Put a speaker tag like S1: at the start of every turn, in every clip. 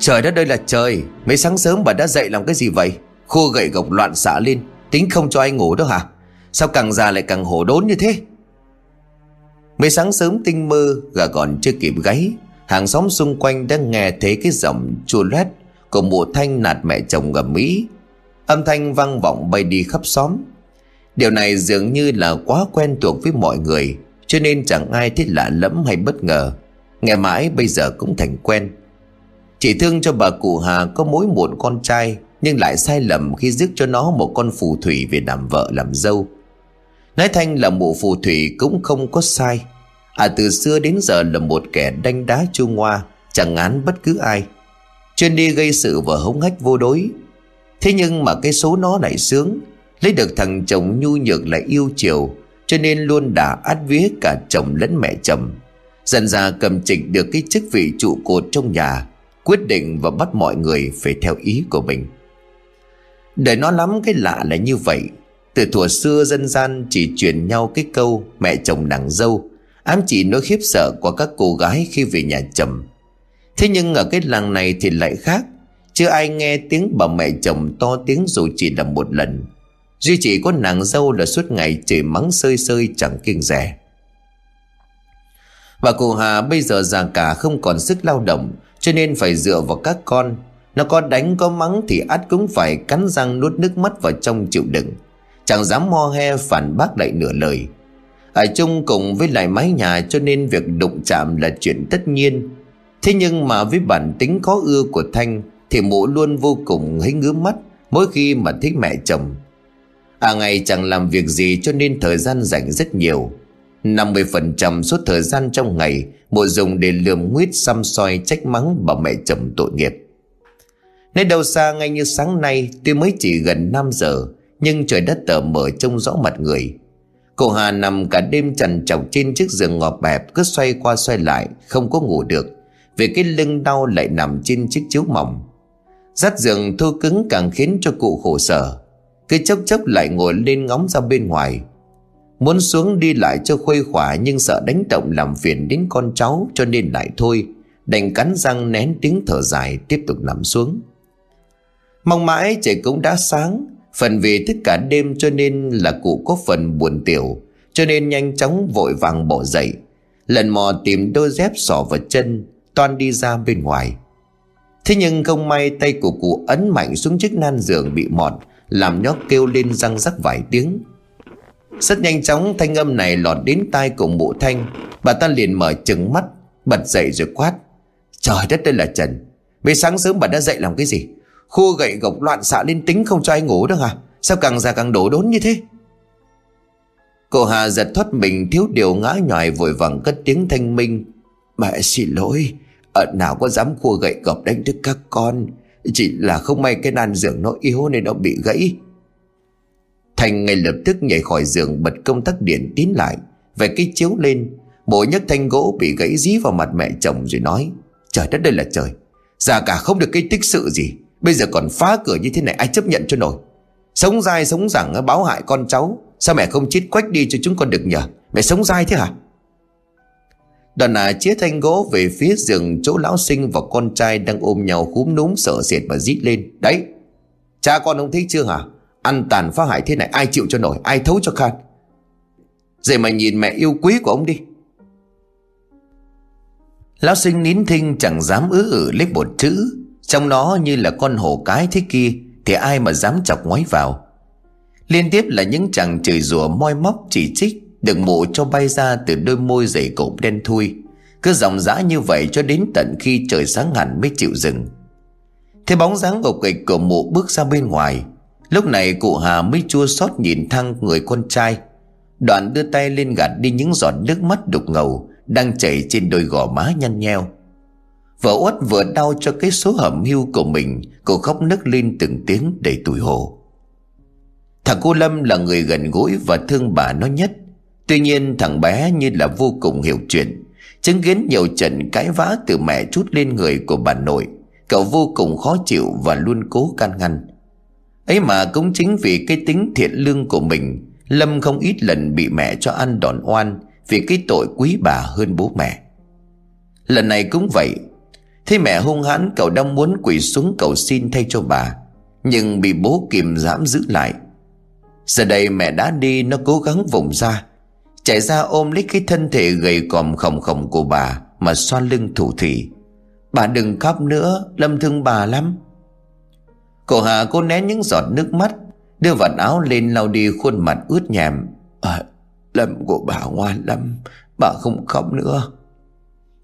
S1: Trời đất ơi là trời, Mấy sáng sớm bà đã dậy làm cái gì vậy? Khô gậy gộc loạn xả lên, Tính không cho anh ngủ đó hả? Sao càng già lại càng hổ đốn như thế? Mấy sáng sớm tinh mơ, Gà còn chưa kịp gáy. Hàng xóm xung quanh đang nghe thấy cái giọng chua loét Của mùa thanh nạt mẹ chồng ở Mỹ. Âm thanh vang vọng bay đi khắp xóm. Điều này dường như là quá quen thuộc với mọi người, Cho nên chẳng ai thấy lạ lẫm hay bất ngờ. Nghe mãi bây giờ cũng thành quen. Chỉ thương cho bà cụ Hà có mỗi một con trai, Nhưng lại sai lầm khi dứt cho nó một con phù thủy về làm vợ, làm dâu. Nói Thanh là mụ phù thủy cũng không có sai. À từ xưa đến giờ là một kẻ đanh đá trung ngoa, Chẳng án bất cứ ai. Chuyên đi gây sự và hống hách vô đối. Thế nhưng mà cái số nó lại sướng, Lấy được thằng chồng nhu nhược lại yêu chiều, Cho nên luôn đã át vía cả chồng lẫn mẹ chồng. Dần ra cầm trịch được cái chức vị trụ cột trong nhà Quyết định và bắt mọi người phải theo ý của mình. Để nó lắm cái lạ là như vậy, Từ thuở xưa dân gian chỉ truyền nhau cái câu Mẹ chồng nàng dâu, Ám chỉ nỗi khiếp sợ của các cô gái khi về nhà chồng. Thế nhưng ở cái làng này thì lại khác, Chưa ai nghe tiếng bà mẹ chồng to tiếng dù chỉ là một lần. Duy chỉ có nàng dâu là suốt ngày chửi mắng sơi sơi chẳng kiêng rẻ. Bà cụ Hà bây giờ già cả không còn sức lao động cho nên phải dựa vào các con. Nó có đánh, có mắng thì ắt cũng phải cắn răng nuốt nước mắt vào trong chịu đựng. Chẳng dám mo he phản bác lại nửa lời. Ở chung cùng với lại mái nhà cho nên việc đụng chạm là chuyện tất nhiên. Thế nhưng mà với bản tính khó ưa của Thanh Thì mụ luôn vô cùng hãy ngứa mắt Mỗi khi mà thích mẹ chồng. À ngày chẳng làm việc gì cho nên thời gian rảnh rất nhiều. 50% suốt thời gian trong ngày Mụ dùng để lườm nguyết xăm soi trách mắng bà mẹ chồng tội nghiệp. Nơi đầu xa ngay như sáng nay, Tuy mới chỉ gần 5 giờ, Nhưng trời đất tờ mở trông rõ mặt người. Cô Hà nằm cả đêm trần trọc trên chiếc giường ngọt bẹp, Cứ xoay qua xoay lại, Không có ngủ được, Vì cái lưng đau lại nằm trên chiếc chiếu mỏng. Dắt giường thô cứng càng khiến cho cụ khổ sở, Cứ chốc chốc lại ngồi lên ngóng ra bên ngoài. Muốn xuống đi lại cho khuây khỏa Nhưng sợ đánh động làm phiền đến con cháu Cho nên lại thôi. Đành cắn răng nén tiếng thở dài, Tiếp tục nằm xuống. Mong mãi trời cũng đã sáng, Phần vì tất cả đêm cho nên là cụ có phần buồn tiểu, Cho nên nhanh chóng vội vàng bỏ dậy. Lần mò tìm đôi dép sỏ vào chân, Toan đi ra bên ngoài. Thế nhưng không may tay của cụ ấn mạnh xuống chiếc nan giường bị mọt, Làm nhóc kêu lên răng rắc vài tiếng rất nhanh chóng thanh âm này lọt đến tai của mụ thanh. Bà ta liền mở trừng mắt, Bật dậy rồi quát. Trời đất đây là Trần Mấy sáng sớm bà đã dậy làm cái gì? Khua gậy gộc loạn xạ lên tính không cho ai ngủ đâu hả? Sao càng già càng đổ đốn như thế? Cô Hà giật thoát mình, thiếu điều ngã nhòi vội vàng cất tiếng thanh minh. Mẹ xin lỗi, Ở nào có dám khua gậy gộc đánh thức các con? Chỉ là không may cái nan giường nó yếu nên nó bị gãy. Thành ngay lập tức nhảy khỏi giường bật công tắc điện tín lại Về cái chiếu lên. Bộ nhấc thanh gỗ bị gãy dí vào mặt mẹ chồng rồi nói, Trời đất đây là trời, Già cả không được cái tích sự gì. Bây giờ còn phá cửa như thế này, ai chấp nhận cho nổi? Sống dai sống rằng báo hại con cháu, Sao mẹ không chít quách đi cho chúng con được nhờ? Mẹ sống dai thế hả? Đoàn à chia thanh gỗ về phía giường chỗ lão sinh và con trai đang ôm nhau khúm núm sợ sệt và rít lên, Đấy, Cha con ông thấy chưa hả? Ăn tàn phá hại thế này, ai chịu cho nổi, Ai thấu cho khan. Vậy mà nhìn mẹ yêu quý của ông đi. Lão sinh nín thinh chẳng dám ứ ử lấy một chữ. Trong nó như là con hổ cái thế kia, Thì ai mà dám chọc ngoái vào. Liên tiếp là những chàng chửi rủa, moi móc, chỉ trích, Được mụ cho bay ra từ đôi môi dày cộp đen thui. Cứ dòng dã như vậy cho đến tận khi trời sáng hẳn mới chịu dừng. Thế bóng dáng gục kịch của mụ bước ra bên ngoài Lúc này cụ Hà mới chua xót nhìn thăng người con trai. Đoạn đưa tay lên gạt đi những giọt nước mắt đục ngầu Đang chảy trên đôi gò má nhăn nheo. Vợ uất vừa đau cho cái số hầm hưu của mình, Cô khóc nức lên từng tiếng đầy tủi hổ. Thằng cô Lâm là người gần gũi và thương bà nó nhất. Tuy nhiên, thằng bé như là vô cùng hiểu chuyện, Chứng kiến nhiều trận cãi vã từ mẹ chút lên người của bà nội, Cậu vô cùng khó chịu và luôn cố can ngăn ấy mà cũng chính vì cái tính thiện lương của mình, lâm không ít lần bị mẹ cho ăn đòn oan vì cái tội quý bà hơn bố mẹ. Lần này cũng vậy. Thế mẹ hung hãn, cậu đang muốn quỳ xuống cầu xin thay cho bà, Nhưng bị bố kìm dám giữ lại. Giờ đây mẹ đã đi, nó cố gắng vùng ra. Chạy ra ôm lấy cái thân thể gầy còm khổng khổng của bà Mà xoan lưng thủ thủy Bà đừng khóc nữa, Lâm thương bà lắm. Cô Hà cô nén những giọt nước mắt Đưa vạt áo lên lau đi khuôn mặt ướt nhèm. À, Lâm của bà ngoan lắm Bà không khóc nữa.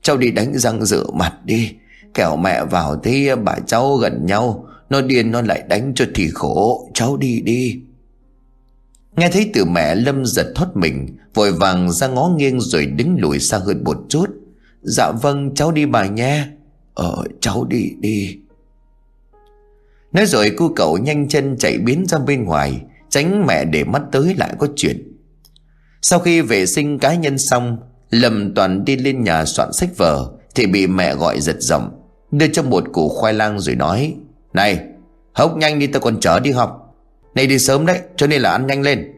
S1: Cháu đi đánh răng rửa mặt đi. Kẻo mẹ vào thấy bà cháu gần nhau Nó điên nó lại đánh cho thì khổ. Cháu đi đi. Nghe thấy từ mẹ Lâm giật thoát mình Vội vàng ra ngó nghiêng rồi đứng lùi xa hơn một chút. Dạ vâng cháu đi bà nhé. Ờ cháu đi đi. Nói rồi cu cậu nhanh chân chạy biến ra bên ngoài, Tránh mẹ để mắt tới lại có chuyện. Sau khi vệ sinh cá nhân xong lầm toàn đi lên nhà soạn sách vở, Thì bị mẹ gọi giật giọng, Đưa cho một củ khoai lang rồi nói, Này, hốc nhanh đi, tao còn chở đi học. Này đi sớm đấy, cho nên là ăn nhanh lên.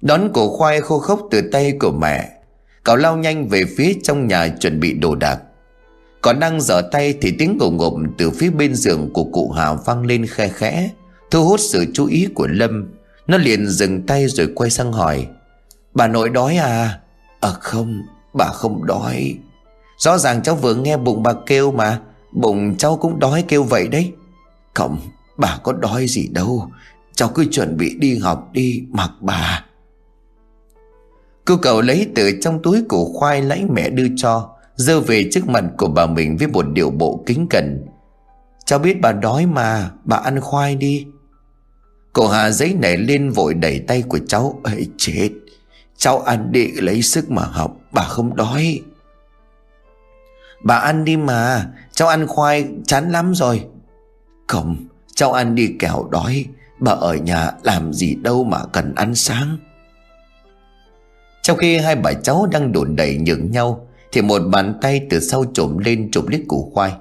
S1: Đón củ khoai khô khốc từ tay của mẹ, Cậu lao nhanh về phía trong nhà chuẩn bị đồ đạc. Còn đang dở tay thì tiếng ngủ ngụm từ phía bên giường của cụ Hà vang lên khe khẽ Thu hút sự chú ý của Lâm. Nó liền dừng tay rồi quay sang hỏi Bà nội đói à? À không, bà không đói. Rõ ràng cháu vừa nghe bụng bà kêu mà Bụng cháu cũng đói kêu vậy đấy. Không bà có đói gì đâu Cháu cứ chuẩn bị đi học đi mặc bà. Cô cậu lấy từ trong túi củ khoai lấy mẹ đưa cho. Dơ về trước mặt của bà mình với một điệu bộ kính cẩn. Cháu biết bà đói mà, Bà ăn khoai đi. Cô Hà giấy nảy lên vội đẩy tay của cháu. Ấy chết. Cháu ăn đi, lấy sức mà học. Bà không đói. Bà ăn đi mà. Cháu ăn khoai chán lắm rồi. Không, Cháu ăn đi kẻo đói. Bà ở nhà làm gì đâu mà cần ăn sáng. Trong khi hai bà cháu đang đồn đẩy nhường nhau thì một bàn tay từ sau trộm lên trộm lít củ khoai.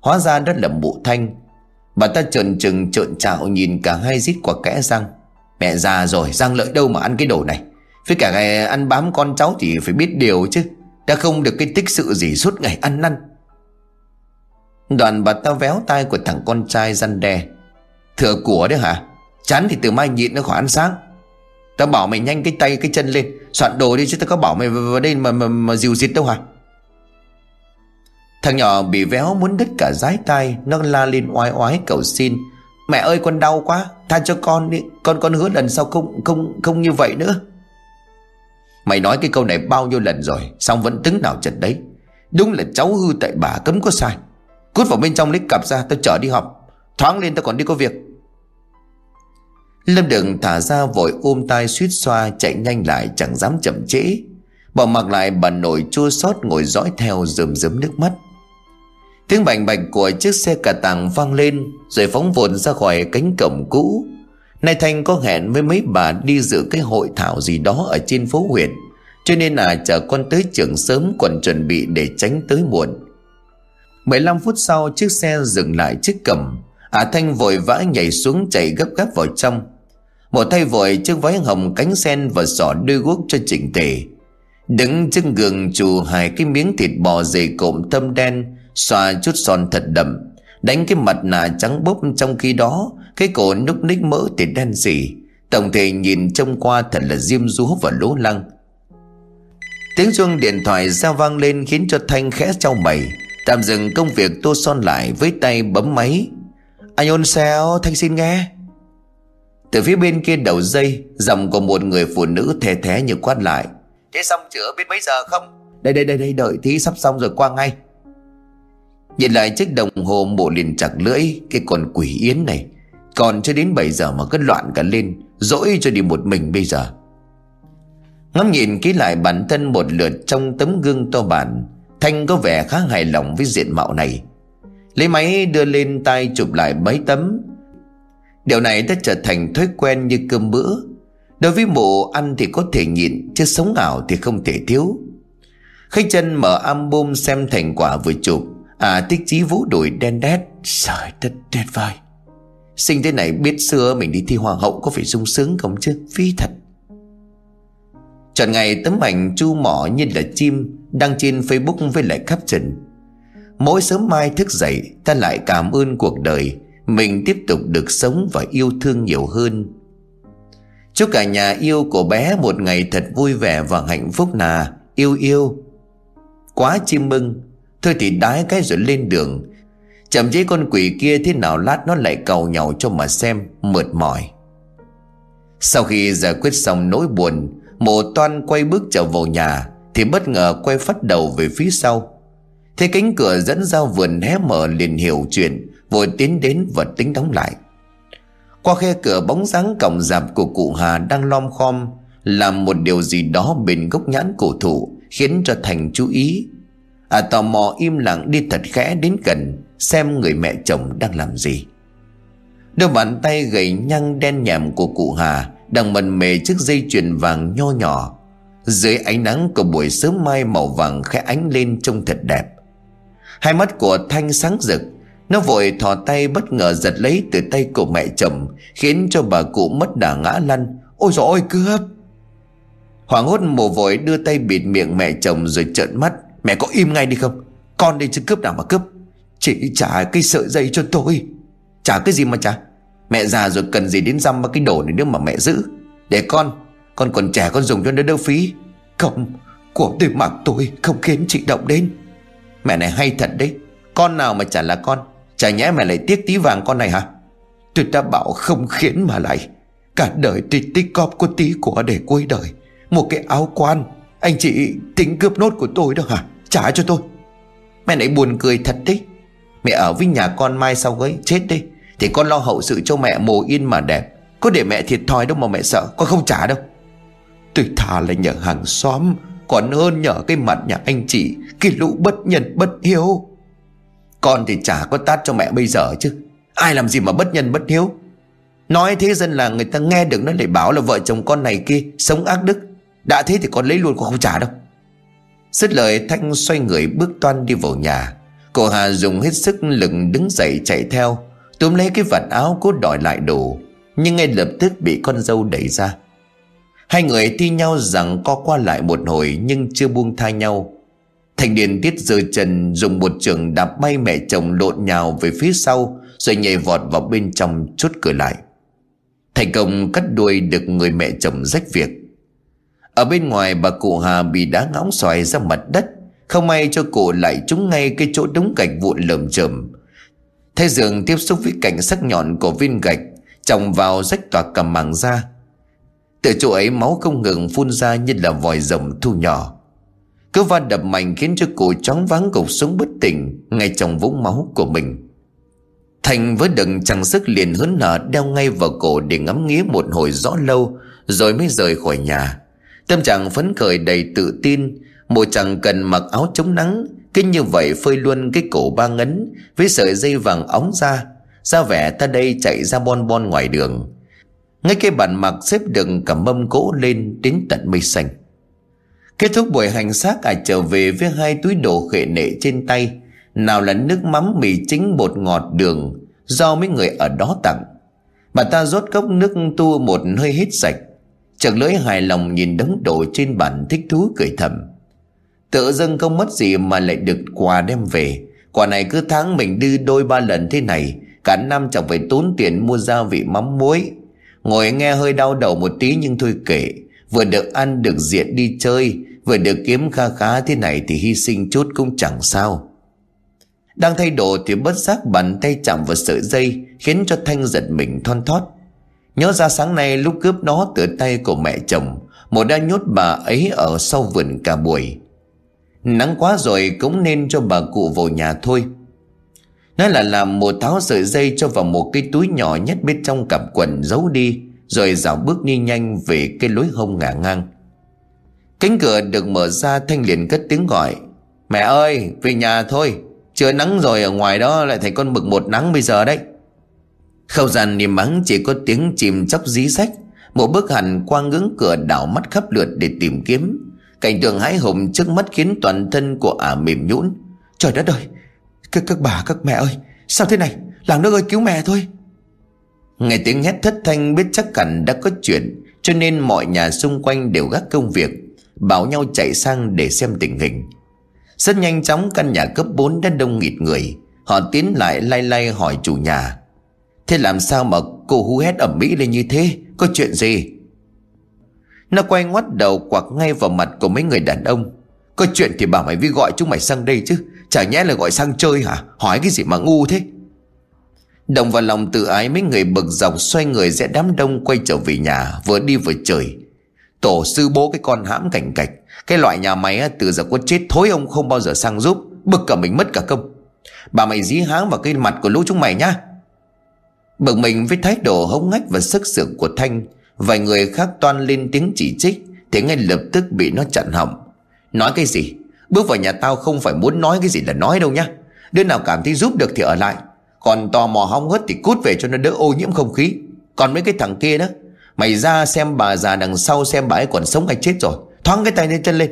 S1: Hóa ra đó là mụ thanh. Bà ta trợn trừng, trợn trạo nhìn cả hai rít qua kẽ răng. Mẹ già rồi, răng lợi đâu mà ăn cái đồ này? Với cả ngày ăn bám con cháu thì phải biết điều chứ. Đã không được cái tích sự gì suốt ngày ăn năn. Đoàn bà ta véo tay của thằng con trai răn đe. Thừa của đấy hả? Chán thì từ mai nhịn nó khỏi ăn sáng. Tao bảo mày nhanh cái tay cái chân lên. Soạn đồ đi chứ tao có bảo mày vào đây mà, mà, mà dìu dịt đâu hả? Thằng nhỏ bị véo muốn đứt cả dái tay Nó la lên oai oái cầu xin. Mẹ ơi con đau quá. Tha cho con đi. Con con hứa lần sau không không không như vậy nữa. Mày nói cái câu này bao nhiêu lần rồi Xong vẫn tính nào trận đấy. Đúng là cháu hư tại bà cấm có sai. Cút vào bên trong lấy cặp ra tao chở đi học Thoáng lên tao còn đi có việc. Lâm đừng thả ra vội ôm tay suýt xoa, Chạy nhanh lại, chẳng dám chậm trễ. Bỏ mặc lại, bà nội chua xót ngồi dõi theo rơm rớm nước mắt. Tiếng bành bạch của chiếc xe cà tàng vang lên, Rồi phóng vồn ra khỏi cánh cổng cũ. Nay Thanh có hẹn với mấy bà đi dự cái hội thảo gì đó ở trên phố huyện, Cho nên là chờ con tới trường sớm còn chuẩn bị để tránh tới muộn. 15 phút sau, chiếc xe dừng lại trước cổng. À Thanh vội vã nhảy xuống chạy gấp gáp vào trong. Một tay vội chiếc váy hồng cánh sen và sỏ đôi guốc cho chỉnh tề. Đứng trước gường chù hai cái miếng thịt bò dày cộm thâm đen, Xoa chút son thật đậm. Đánh cái mặt nạ trắng bốc trong khi đó, Cái cổ núc ních mỡ thì đen xỉ Tổng thể nhìn trông qua thật là diêm dúa và lố lăng. Tiếng chuông điện thoại giao vang lên khiến cho Thanh khẽ trao mày. Tạm dừng công việc tô son lại với tay bấm máy. Anh ôn sao Thanh xin nghe. Từ phía bên kia đầu dây Giọng của một người phụ nữ thè thé như quát lại. Thế xong chưa biết mấy giờ không? Đây đây đây đây đợi tí sắp xong rồi qua ngay. Nhìn lại chiếc đồng hồ bộ liền chặt lưỡi Cái con quỷ yến này. Còn cho đến 7 giờ mà cứ loạn cả lên Dỗi cho đi một mình bây giờ. Ngắm nhìn kỹ lại bản thân một lượt trong tấm gương to bản Thanh có vẻ khá hài lòng với diện mạo này. Lấy máy đưa lên tay chụp lại mấy tấm Điều này đã trở thành thói quen như cơm bữa. Đối với mụ, ăn thì có thể nhịn, Chứ sống ảo thì không thể thiếu. Khách chân mở album xem thành quả vừa chụp. À tích chí vũ đuổi đen đét. Trời đất tuyệt vời. Sinh thế này biết xưa, mình đi thi hoàng hậu Có phải sung sướng không chứ? Phi thật. Chọn ngày, tấm ảnh chu mỏ như là chim Đăng trên facebook với lại caption. Mỗi sớm mai thức dậy, Ta lại cảm ơn cuộc đời. Mình tiếp tục được sống và yêu thương nhiều hơn. Chúc cả nhà yêu của bé một ngày thật vui vẻ và hạnh phúc nà. Yêu yêu. Quá chim mừng. Thôi thì đái cái rồi lên đường. Chậm chế con quỷ kia thế nào lát nó lại cầu nhau cho mà xem, mệt mỏi. Sau khi giải quyết xong nỗi buồn, Mộ toan quay bước trở vào nhà, Thì bất ngờ quay phát đầu về phía sau. Thế cánh cửa dẫn ra vườn hé mở liền hiểu chuyện. Vội tiến đến và tính đóng lại. Qua khe cửa bóng dáng cổng rạp của cụ Hà đang lom khom Làm một điều gì đó bên gốc nhãn cổ thụ, Khiến cho Thành chú ý. À tò mò im lặng đi thật khẽ đến gần, Xem người mẹ chồng đang làm gì. Đôi bàn tay gầy nhăn đen nhèm của cụ Hà Đang mần mề chiếc dây chuyền vàng nho nhỏ. Dưới ánh nắng của buổi sớm mai màu vàng khẽ ánh lên trông thật đẹp. Hai mắt của Thanh sáng rực nó vội thò tay bất ngờ giật lấy từ tay của mẹ chồng, Khiến cho bà cụ mất đà ngã lăn. Ôi dồi ôi, cướp! Hoàng hốt mồ vội đưa tay bịt miệng mẹ chồng rồi trợn mắt. Mẹ có im ngay đi không? Con đây chứ cướp nào mà cướp. Chỉ trả cái sợi dây cho tôi. Trả cái gì mà trả? Mẹ già rồi cần gì đến dăm cái đồ này nữa mà mẹ giữ? Để con Con còn trẻ con dùng cho nó đỡ phí. Không, Của tôi mặc tôi không khiến chị động đến. Mẹ này hay thật đấy. Con nào mà chả là con. Chả nhẽ mẹ lại tiếc tí vàng con này hả? Tôi đã bảo không khiến mà lại. Cả đời tôi tích cóp có tí của để cuối đời. Một cái áo quan. Anh chị tính cướp nốt của tôi đó hả? Trả cho tôi. Mẹ lại buồn cười thật đấy. Mẹ ở với nhà con mai sau ấy chết đi Thì con lo hậu sự cho mẹ mồ yên mà đẹp. Có để mẹ thiệt thòi đâu mà mẹ sợ. Con không trả đâu. Tôi thà là nhờ hàng xóm. Còn hơn nhờ cái mặt nhà anh chị. Cái lũ bất nhân bất hiếu. Con thì chả có tát cho mẹ bây giờ chứ. Ai làm gì mà bất nhân bất hiếu? Nói thế dân là người ta nghe được nó lại bảo là vợ chồng con này kia Sống ác đức. Đã thế thì con lấy luôn, con không trả đâu. Dứt lời, Thanh xoay người bước toan đi vào nhà. Cô Hà dùng hết sức lực đứng dậy chạy theo, Túm lấy cái vạt áo cố đòi lại đồ, Nhưng ngay lập tức bị con dâu đẩy ra. Hai người thi nhau rằng co qua lại một hồi Nhưng chưa buông tha nhau. Thành Điền Tiết giơ chân dùng một trường đạp bay mẹ chồng lộn nhào về phía sau, Rồi nhảy vọt vào bên trong chốt cửa lại. Thành công cắt đuôi được người mẹ chồng rách việc. Ở bên ngoài, bà cụ Hà bị đá ngõng xoài ra mặt đất. Không may cho cụ lại trúng ngay cái chỗ đống gạch vụn lởm chởm. Thế giường tiếp xúc với cảnh sắc nhọn của viên gạch, Chồng vào rách toạc cầm màng ra. Từ chỗ ấy, máu không ngừng phun ra như là vòi rồng thu nhỏ cứ va đập mạnh khiến cho cổ chóng váng gục xuống bất tỉnh, Ngay trong vũng máu của mình. Thành với đừng chẳng sức liền hớn nở Đeo ngay vào cổ để ngắm nghía một hồi rõ lâu, Rồi mới rời khỏi nhà. Tâm trạng phấn khởi đầy tự tin, Mùa chẳng cần mặc áo chống nắng Kinh như vậy phơi luôn cái cổ ba ngấn, Với sợi dây vàng óng ra. Ra vẻ ta đây chạy ra bon bon ngoài đường. Ngay cái bàn mặc xếp đựng cả mâm cỗ lên đến tận mây xanh. Kết thúc buổi hành xác à trở về với hai túi đồ khệ nệ trên tay. Nào là nước mắm, mì chính, bột ngọt, đường. Do mấy người ở đó tặng. Bà ta rót cốc nước tu một hơi hết sạch. Chợt lưỡi hài lòng nhìn đống đồ trên bàn thích thú cười thầm. Tự dưng không mất gì mà lại được quà đem về. Quà này cứ tháng mình đưa đôi ba lần thế này, Cả năm chẳng phải tốn tiền mua gia vị mắm muối. Ngồi nghe hơi đau đầu một tí nhưng thôi kệ. Vừa được ăn, được diện đi chơi Vừa được kiếm kha khá thế này Thì hy sinh chút cũng chẳng sao. Đang thay đồ thì bất giác bàn tay chạm vào sợi dây, Khiến cho Thanh giật mình thon thót. Nhớ ra sáng nay lúc cướp nó từ tay của mẹ chồng Một đã nhốt bà ấy ở sau vườn cả buổi. Nắng quá rồi cũng nên cho bà cụ vào nhà thôi. Nói là làm một tháo sợi dây cho vào một cái túi nhỏ nhất bên trong cặp quần giấu đi, Rồi dạo bước đi nhanh về cái lối hông ngả ngang. Cánh cửa được mở ra Thanh liền cất tiếng gọi. Mẹ ơi về nhà thôi. Chưa nắng rồi ở ngoài đó lại thành con mực một nắng bây giờ đấy. Khâu dàn niềm mắng chỉ có tiếng chìm chóc dí sách Một bước hẳn qua ngưỡng cửa đảo mắt khắp lượt để tìm kiếm. Cảnh tượng hãi hùng trước mắt khiến toàn thân của ả mềm nhũn. Trời đất ơi! Các, các bà các mẹ ơi! Sao thế này? Làng nước ơi cứu mẹ thôi! Nghe tiếng hét thất thanh biết chắc hẳn đã có chuyện Cho nên mọi nhà xung quanh đều gác công việc. Bảo nhau chạy sang để xem tình hình. Rất nhanh chóng, căn nhà cấp 4 đã đông nghịt người. Họ tiến lại, lay lay hỏi chủ nhà. Thế làm sao mà cô hú hét ẩm mỹ lên như thế? Có chuyện gì? Nó quay ngoắt đầu quạc ngay vào mặt của mấy người đàn ông. Có chuyện thì bảo mày vi gọi chúng mày sang đây chứ. Chả nhẽ là gọi sang chơi hả? Hỏi cái gì mà ngu thế? Đồng vào lòng tự ái, mấy người bực dọc xoay người rẽ đám đông quay trở về nhà, Vừa đi vừa trời Tổ sư bố cái con hãm cảnh cạch, Cái loại nhà máy từ giờ có chết thối ông không bao giờ sang giúp, Bực cả mình mất cả công. Bà mày dí háng vào cái mặt của lũ chúng mày nhá. Bực mình với thái độ hống ngách và sức sượng của Thanh, Vài người khác toan lên tiếng chỉ trích Thì ngay lập tức bị nó chặn họng. Nói cái gì? Bước vào nhà tao không phải muốn nói cái gì là nói đâu nhá. Đứa nào cảm thấy giúp được thì ở lại. Còn tò mò hóng hớt thì cút về cho nó đỡ ô nhiễm không khí. Còn mấy cái thằng kia đó Mày ra xem bà già đằng sau xem bà ấy còn sống hay chết rồi. Thoáng cái tay lên chân lên.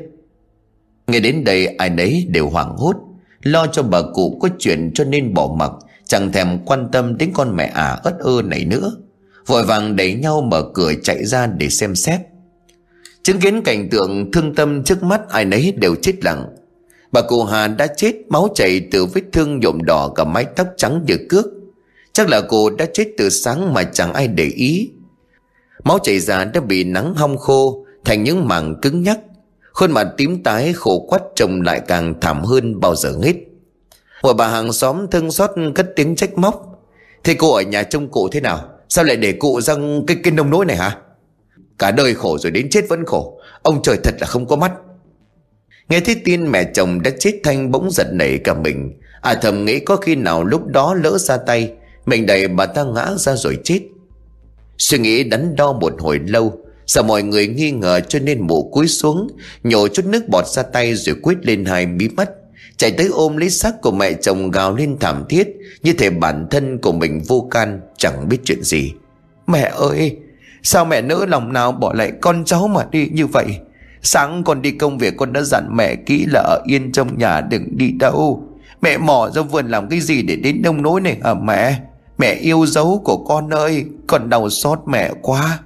S1: Nghe đến đây, ai nấy đều hoảng hốt. Lo cho bà cụ có chuyện cho nên bỏ mặc. Chẳng thèm quan tâm đến con mẹ ả à ớt ơ này nữa. Vội vàng đẩy nhau mở cửa chạy ra để xem xét. Chứng kiến cảnh tượng thương tâm trước mắt, ai nấy đều chết lặng. Bà cụ Hà đã chết, máu chảy từ vết thương nhộm đỏ cả mái tóc trắng như cước. Chắc là cô đã chết từ sáng mà chẳng ai để ý. Máu chảy ra đã bị nắng hong khô, Thành những mảng cứng nhắc. Khuôn mặt tím tái khổ quắt trông lại càng thảm hơn bao giờ hết. Một bà hàng xóm thương xót cất tiếng trách móc. Thế cô ở nhà trông cụ thế nào? Sao lại để cụ răng cái cái nông nỗi này hả? Cả đời khổ rồi đến chết vẫn khổ. Ông trời thật là không có mắt. Nghe thấy tin mẹ chồng đã chết Thanh bỗng giật nảy cả mình. À thầm nghĩ có khi nào lúc đó lỡ ra tay Mình đẩy bà ta ngã ra rồi chết. Suy nghĩ đắn đo một hồi lâu, Sợ mọi người nghi ngờ cho nên mụ cúi xuống, Nhổ chút nước bọt ra tay rồi quýt lên hai mí mắt. Chạy tới ôm lấy xác của mẹ chồng gào lên thảm thiết, Như thể bản thân của mình vô can, Chẳng biết chuyện gì. Mẹ ơi, Sao mẹ nỡ lòng nào bỏ lại con cháu mà đi như vậy? Sáng con đi công việc, con đã dặn mẹ kỹ là ở yên trong nhà đừng đi đâu. Mẹ mò ra vườn làm cái gì để đến nông nỗi này hả mẹ? Mẹ yêu dấu của con ơi, Con đau xót mẹ quá.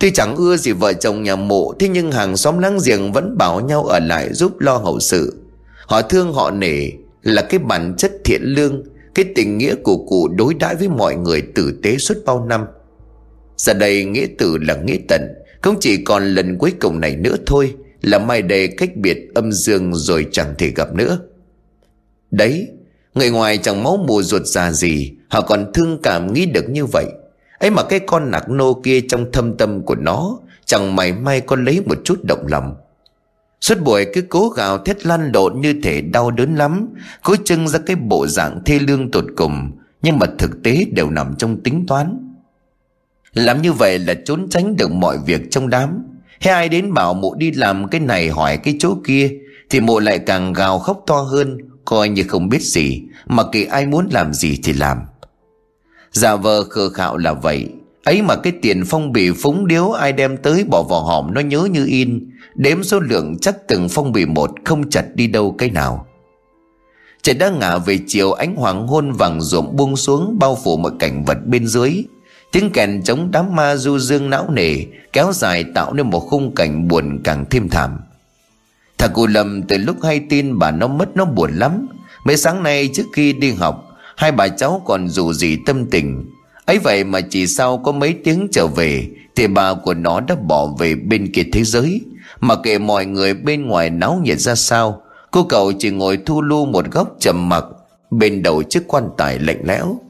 S1: Tuy chẳng ưa gì vợ chồng nhà mộ, Thế nhưng hàng xóm láng giềng vẫn bảo nhau ở lại giúp lo hậu sự. Họ thương họ nể Là cái bản chất thiện lương, Cái tình nghĩa của cụ đối đãi với mọi người tử tế suốt bao năm. Giờ đây nghĩa tử là nghĩa tận, Không chỉ còn lần cuối cùng này nữa thôi, Là mai đây cách biệt âm dương rồi chẳng thể gặp nữa. Đấy Người ngoài chẳng máu mùa ruột già gì, Họ còn thương cảm nghĩ được như vậy. Ấy mà cái con nạc nô kia trong thâm tâm của nó, Chẳng mày may có lấy một chút động lòng. Suốt buổi cứ cố gào thét lăn lộn như thể đau đớn lắm, Cố trưng ra cái bộ dạng thê lương tột cùng, Nhưng mà thực tế đều nằm trong tính toán. Làm như vậy là trốn tránh được mọi việc trong đám. Hay ai đến bảo mụ đi làm cái này hỏi cái chỗ kia, Thì mụ lại càng gào khóc to hơn Coi như không biết gì, Mà kỳ ai muốn làm gì thì làm. Giả vờ khờ khạo là vậy, Ấy mà cái tiền phong bì phúng điếu ai đem tới bỏ vào hòm nó nhớ như in, Đếm số lượng chắc từng phong bì một không chặt đi đâu cái nào. Trời đã ngả về chiều, ánh hoàng hôn vàng ruộng buông xuống bao phủ mọi cảnh vật bên dưới. Tiếng kèn chống đám ma du dương não nề Kéo dài tạo nên một khung cảnh buồn càng thêm thảm. Thằng cụ Lâm từ lúc hay tin bà nó mất nó buồn lắm. Mấy sáng nay trước khi đi học, Hai bà cháu còn dù gì tâm tình. Ấy vậy mà chỉ sau có mấy tiếng trở về, Thì bà của nó đã bỏ về bên kia thế giới. Mà kệ mọi người bên ngoài náo nhiệt ra sao, Cô cậu chỉ ngồi thu lu một góc trầm mặc, Bên đầu chiếc quan tài lạnh lẽo.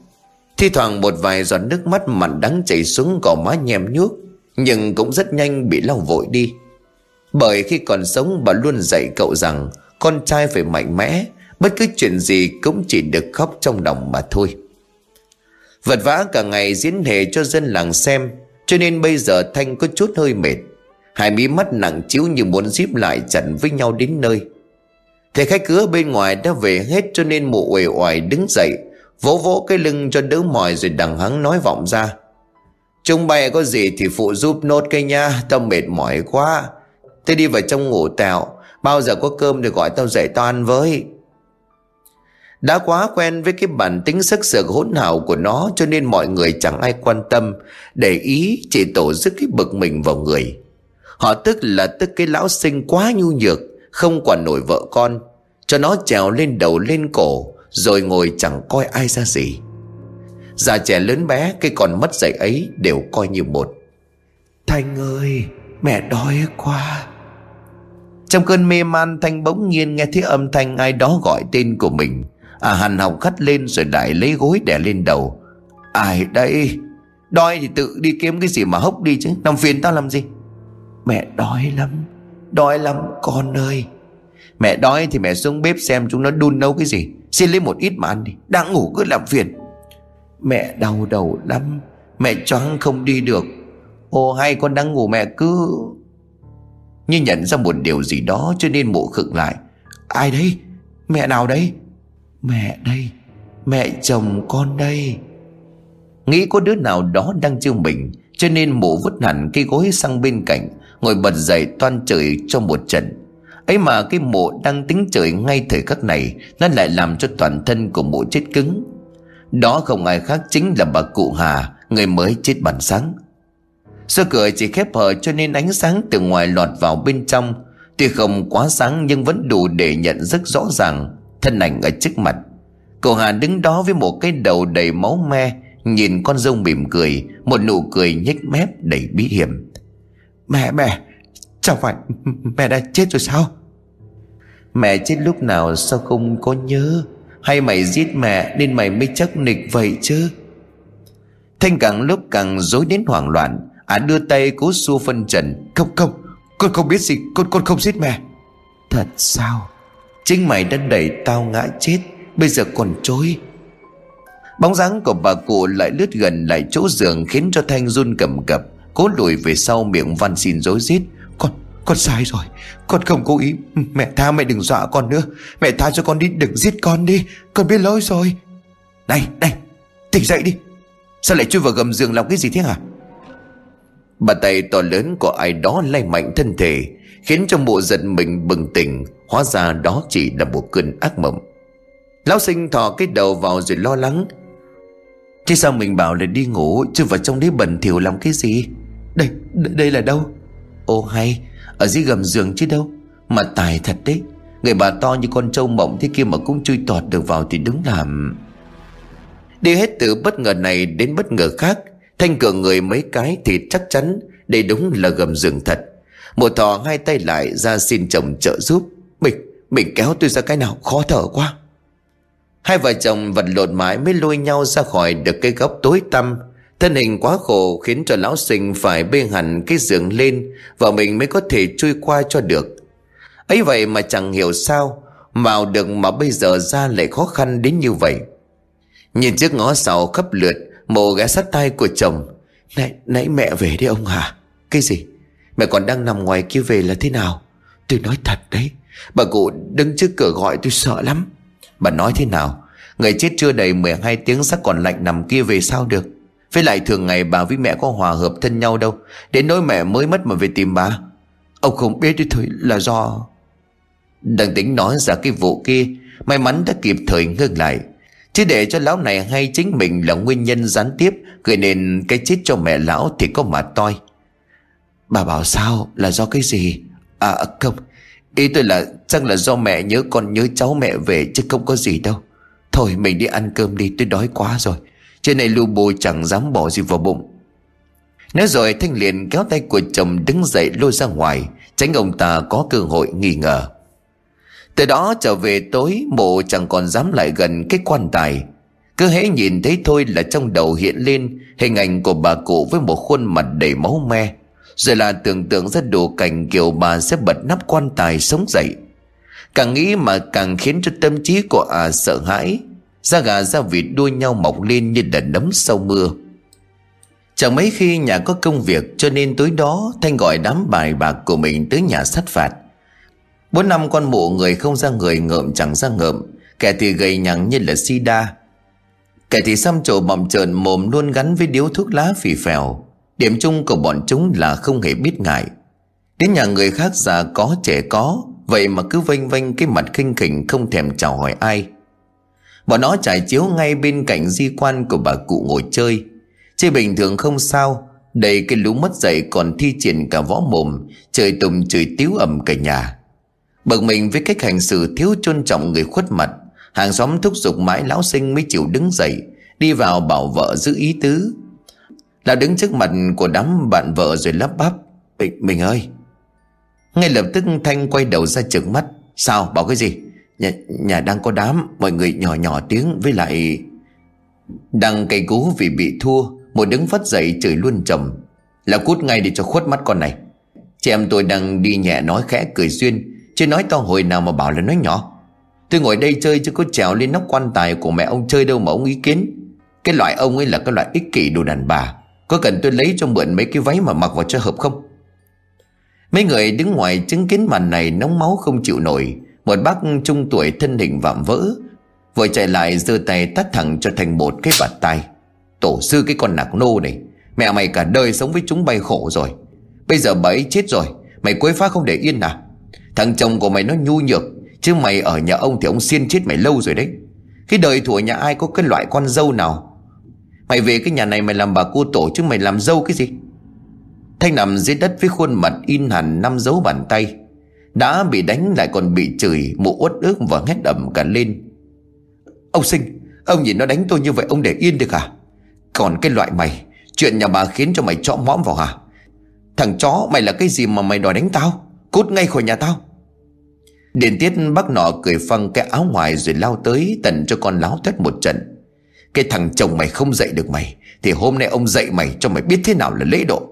S1: Thi thoảng một vài giọt nước mắt mặn đắng chảy xuống gò má nhem nhuốc, Nhưng cũng rất nhanh bị lau vội đi. Bởi khi còn sống bà luôn dạy cậu rằng Con trai phải mạnh mẽ, Bất cứ chuyện gì cũng chỉ được khóc trong lòng mà thôi. Vật vã cả ngày diễn hề cho dân làng xem, Cho nên bây giờ Thanh có chút hơi mệt. Hai mí mắt nặng chiếu như muốn díp lại chặn với nhau đến nơi. Thầy khách cửa bên ngoài đã về hết cho nên mụ uể oải đứng dậy, Vỗ vỗ cái lưng cho đỡ mỏi rồi đằng hắng nói vọng ra. Chúng bay có gì thì phụ giúp nốt cây nha Tao mệt mỏi quá. Tôi đi vào trong ngủ tèo Bao giờ có cơm thì gọi tao dậy tao ăn với đã quá quen với cái bản tính sắc sược hỗn hào của nó cho nên mọi người chẳng ai quan tâm, để ý chỉ tổ dứt cái bực mình vào người. Họ tức là tức cái lão sinh quá nhu nhược, không quản nổi vợ con. Cho nó trèo lên đầu lên cổ Rồi ngồi chẳng coi ai ra gì Già trẻ lớn bé Cái còn mất dạy ấy đều coi như một Thanh ơi Mẹ đói quá trong cơn mê man, Thanh bỗng nhiên nghe thấy âm thanh ai đó gọi tên của mình. À hàn học khắt lên rồi lại lấy gối đè lên đầu. Ai đây? Đói thì tự đi kiếm cái gì mà hốc đi chứ. Nằm phiền tao làm gì? Mẹ đói lắm. Đói lắm, con ơi. Mẹ đói thì mẹ xuống bếp xem chúng nó đun nấu cái gì. Xin lấy một ít mà ăn đi. Đang ngủ cứ làm phiền. Mẹ đau đầu lắm. Mẹ choáng không đi được. Ồ, hay con đang ngủ mẹ cứ như nhận ra một điều gì đó Cho nên mụ khựng lại. Ai đấy? Mẹ nào đấy? Mẹ đây. Mẹ chồng con đây. Nghĩ có đứa nào đó đang chiêu mình, Cho nên mụ vứt hẳn cái gối sang bên cạnh, Ngồi bật dậy toan trời cho một trận. Ấy mà cái mộ đang tính trời ngay thời khắc này, Nó lại làm cho toàn thân của mộ chết cứng. Đó không ai khác chính là bà cụ Hà, Người mới chết bản sáng. Sơ cửa chỉ khép hờ cho nên ánh sáng từ ngoài lọt vào bên trong. Tuy không quá sáng nhưng vẫn đủ để nhận rất rõ ràng Thân ảnh ở trước mặt. Cậu Hà đứng đó với một cái đầu đầy máu me, Nhìn con dâu mỉm cười, Một nụ cười nhếch mép đầy bí hiểm. Mẹ mẹ, Chẳng phải mẹ đã chết rồi sao? Mẹ chết lúc nào sao không có nhớ? Hay mày giết mẹ Nên mày mới chắc nịch vậy chứ? Thanh càng lúc càng dối đến hoảng loạn À đưa tay cố xua phân trần. Không không. Con không biết gì. Con con không giết mẹ. Thật sao? Chính mày đã đẩy tao ngã chết. Bây giờ còn trối Bóng dáng của bà cụ lại lướt gần lại chỗ giường Khiến cho Thanh run cầm cập. Cố lùi về sau miệng van xin dối rít. Con, con sai rồi. Con không cố ý. Mẹ tha mẹ đừng dọa con nữa. Mẹ tha cho con đi. Đừng giết con đi. Con biết lỗi rồi. Này, này, tỉnh dậy đi. Sao lại chui vào gầm giường làm cái gì thế hả Bàn tay to lớn của ai đó lay mạnh thân thể Khiến cho mụ giật mình bừng tỉnh Hóa ra đó chỉ là một cơn ác mộng. Lão sinh thò cái đầu vào rồi lo lắng. Thế sao mình bảo là đi ngủ Chứ vào trong đấy bẩn thỉu làm cái gì? Đây, đây, đây là đâu? Ô hay, ở dưới gầm giường chứ đâu? Mà tài thật đấy Người bà to như con trâu mộng thế kia mà cũng chui tọt được vào thì đúng là Đi hết từ bất ngờ này đến bất ngờ khác Thanh cửa người mấy cái thì chắc chắn Đây đúng là gầm giường thật. Một thò hai tay lại ra xin chồng trợ giúp. Mình, mình kéo tôi ra cái nào khó thở quá. Hai vợ chồng vật lộn mãi mới lôi nhau ra khỏi được cái góc tối tăm. Thân hình quá khổ khiến cho lão sinh phải bê hẳn cái giường lên Và mình mới có thể chui qua cho được. Ấy vậy mà chẳng hiểu sao Vào được mà bây giờ ra lại khó khăn đến như vậy. Nhìn chiếc ngó sau khắp lượt Mộ ghé sát tay của chồng. Nãy, nãy mẹ về đấy ông hả? Cái gì? Mẹ còn đang nằm ngoài kia về là thế nào? Tôi nói thật đấy. Bà cụ đứng trước cửa gọi tôi sợ lắm. Bà nói thế nào? Người chết chưa đầy 12 tiếng sắc còn lạnh nằm kia về sao được? Với lại thường ngày bà với mẹ có hòa hợp thân nhau đâu. Đến nỗi mẹ mới mất mà về tìm bà. Ông không biết đi thôi là do đang tính nói ra cái vụ kia May mắn đã kịp thời ngưng lại. Chứ để cho lão này hay chính mình là nguyên nhân gián tiếp Gây nên cái chết cho mẹ lão thì có mà toi. Bà bảo sao? Là do cái gì? À không. Ý tôi là chắc là do mẹ nhớ con nhớ cháu mẹ về chứ không có gì đâu. Thôi, mình đi ăn cơm đi, tôi đói quá rồi. Trên này lưu bù chẳng dám bỏ gì vào bụng. Nói rồi, Thanh liền kéo tay của chồng đứng dậy lôi ra ngoài. Tránh ông ta có cơ hội nghi ngờ. Từ đó trở về tối mộ chẳng còn dám lại gần cái quan tài. Cứ hễ nhìn thấy thôi là trong đầu hiện lên Hình ảnh của bà cụ với một khuôn mặt đầy máu me. Rồi là tưởng tượng ra đủ cảnh kiểu bà sẽ bật nắp quan tài sống dậy. Càng nghĩ mà càng khiến cho tâm trí của à sợ hãi. Da gà da vịt đua nhau mọc lên như đợt nấm sau mưa. Chẳng mấy khi nhà có công việc, cho nên tối đó Thanh gọi đám bài bạc của mình tới nhà sát phạt. Bốn năm con mụ người không ra người ngợm chẳng ra ngợm. Kẻ thì gầy nhằng như là sida Kẻ thì xăm trổ bọng trợn mồm luôn gắn với điếu thuốc lá phì phèo. Điểm chung của bọn chúng là không hề biết ngại. Đến nhà người khác già có, trẻ có, Vậy mà cứ vênh vênh cái mặt khinh khỉnh không thèm chào hỏi ai. Bọn nó trải chiếu ngay bên cạnh di quan của bà cụ ngồi chơi. Chơi bình thường không sao, Đầy cái lũ mất dậy còn thi triển cả võ mồm, Trời tùng trời tiếu ẩm cả nhà. Bực mình với cách hành xử thiếu tôn trọng người khuất mặt Hàng xóm thúc giục mãi lão sinh mới chịu đứng dậy Đi vào bảo vợ giữ ý tứ. Lão đứng trước mặt của đám bạn vợ rồi lắp bắp Mình, mình ơi. Ngay lập tức Thanh quay đầu ra trực mắt Sao bảo cái gì? Nhà, nhà đang có đám Mọi người nhỏ nhỏ tiếng với lại Đang cay cú vì bị thua Một đứng phát dậy trời luôn trầm. Là cút ngay để cho khuất mắt con này. Chị em tôi đang đi nhẹ nói khẽ cười duyên Chứ nói to hồi nào mà bảo là nói nhỏ. Tôi ngồi đây chơi chứ có trèo lên nóc quan tài của mẹ ông chơi đâu mà ông ý kiến. Cái loại ông ấy là cái loại ích kỷ đồ đàn bà. Có cần tôi lấy cho mượn mấy cái váy mà mặc vào cho hợp không? Mấy người đứng ngoài chứng kiến màn này nóng máu không chịu nổi. Một bác trung tuổi thân hình vạm vỡ, Vội chạy lại giơ tay tắt thẳng cho thành một cái bạt tay Tổ sư cái con nạc nô này, Mẹ mày cả đời sống với chúng bay khổ rồi. Bây giờ bà ấy chết rồi, Mày quấy phá không để yên à? Thằng chồng của mày nó nhu nhược, Chứ mày ở nhà ông thì ông xiên chết mày lâu rồi đấy. Cái đời thủa nhà ai có cái loại con dâu nào? Mày về cái nhà này mày làm bà cô tổ chứ mày làm dâu cái gì? Thanh nằm dưới đất với khuôn mặt in hẳn năm dấu bàn tay. Đã bị đánh lại còn bị chửi, Mụ uất ức và hét ẩm cả lên. Ông sinh, Ông nhìn nó đánh tôi như vậy, ông để yên được à? Còn cái loại mày, Chuyện nhà bà khiến cho mày trọ mõm vào hả? Thằng chó, mày là cái gì mà mày đòi đánh tao? Cút ngay khỏi nhà tao. Điền tiết bác nọ cười phăng cái áo ngoài rồi lao tới tận cho con láo thét một trận. Cái thằng chồng mày không dạy được mày, Thì hôm nay ông dạy mày cho mày biết thế nào là lễ độ.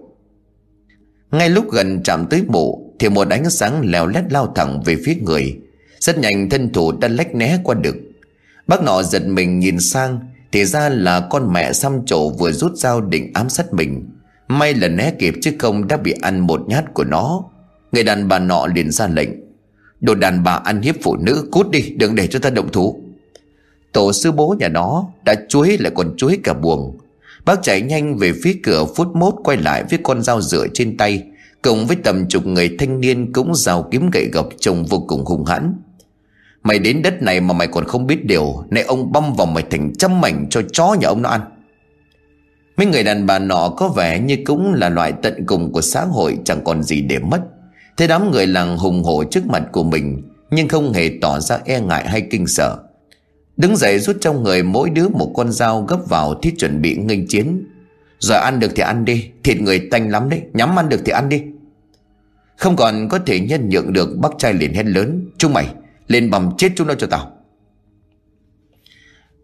S1: Ngay lúc gần chạm tới mộ, Thì một ánh sáng leo lét lao thẳng về phía người. Rất nhanh thân thủ đã lách né qua được. Bác nọ giật mình nhìn sang, Thì ra là con mẹ xăm trổ vừa rút dao định ám sát mình. May là né kịp chứ không đã bị ăn một nhát của nó. Người đàn bà nọ liền ra lệnh. Đồ đàn bà ăn hiếp phụ nữ, Cút đi, đừng để cho ta động thủ. Tổ sư bố nhà nó Đã chuối lại còn chuối cả buồng. Bác chạy nhanh về phía cửa phút mốt, Quay lại với con dao rửa trên tay. Cùng với tầm chục người thanh niên Cũng rào kiếm gậy gộc trông vô cùng hung hãn. Mày đến đất này mà mày còn không biết điều, Này ông băm vào mày thành trăm mảnh cho chó nhà ông nó ăn. Mấy người đàn bà nọ có vẻ như cũng là loại tận cùng của xã hội, chẳng còn gì để mất. Thế đám người làng hùng hổ trước mặt của mình, Nhưng không hề tỏ ra e ngại hay kinh sợ. Đứng dậy rút trong người mỗi đứa một con dao gấp vào thiết chuẩn bị nghênh chiến. Giờ ăn được thì ăn đi, Thịt người tanh lắm đấy, Nhắm ăn được thì ăn đi. Không còn có thể nhân nhượng được bác trai liền hét lớn, Chúng mày, lên bầm chết chúng nó cho tao.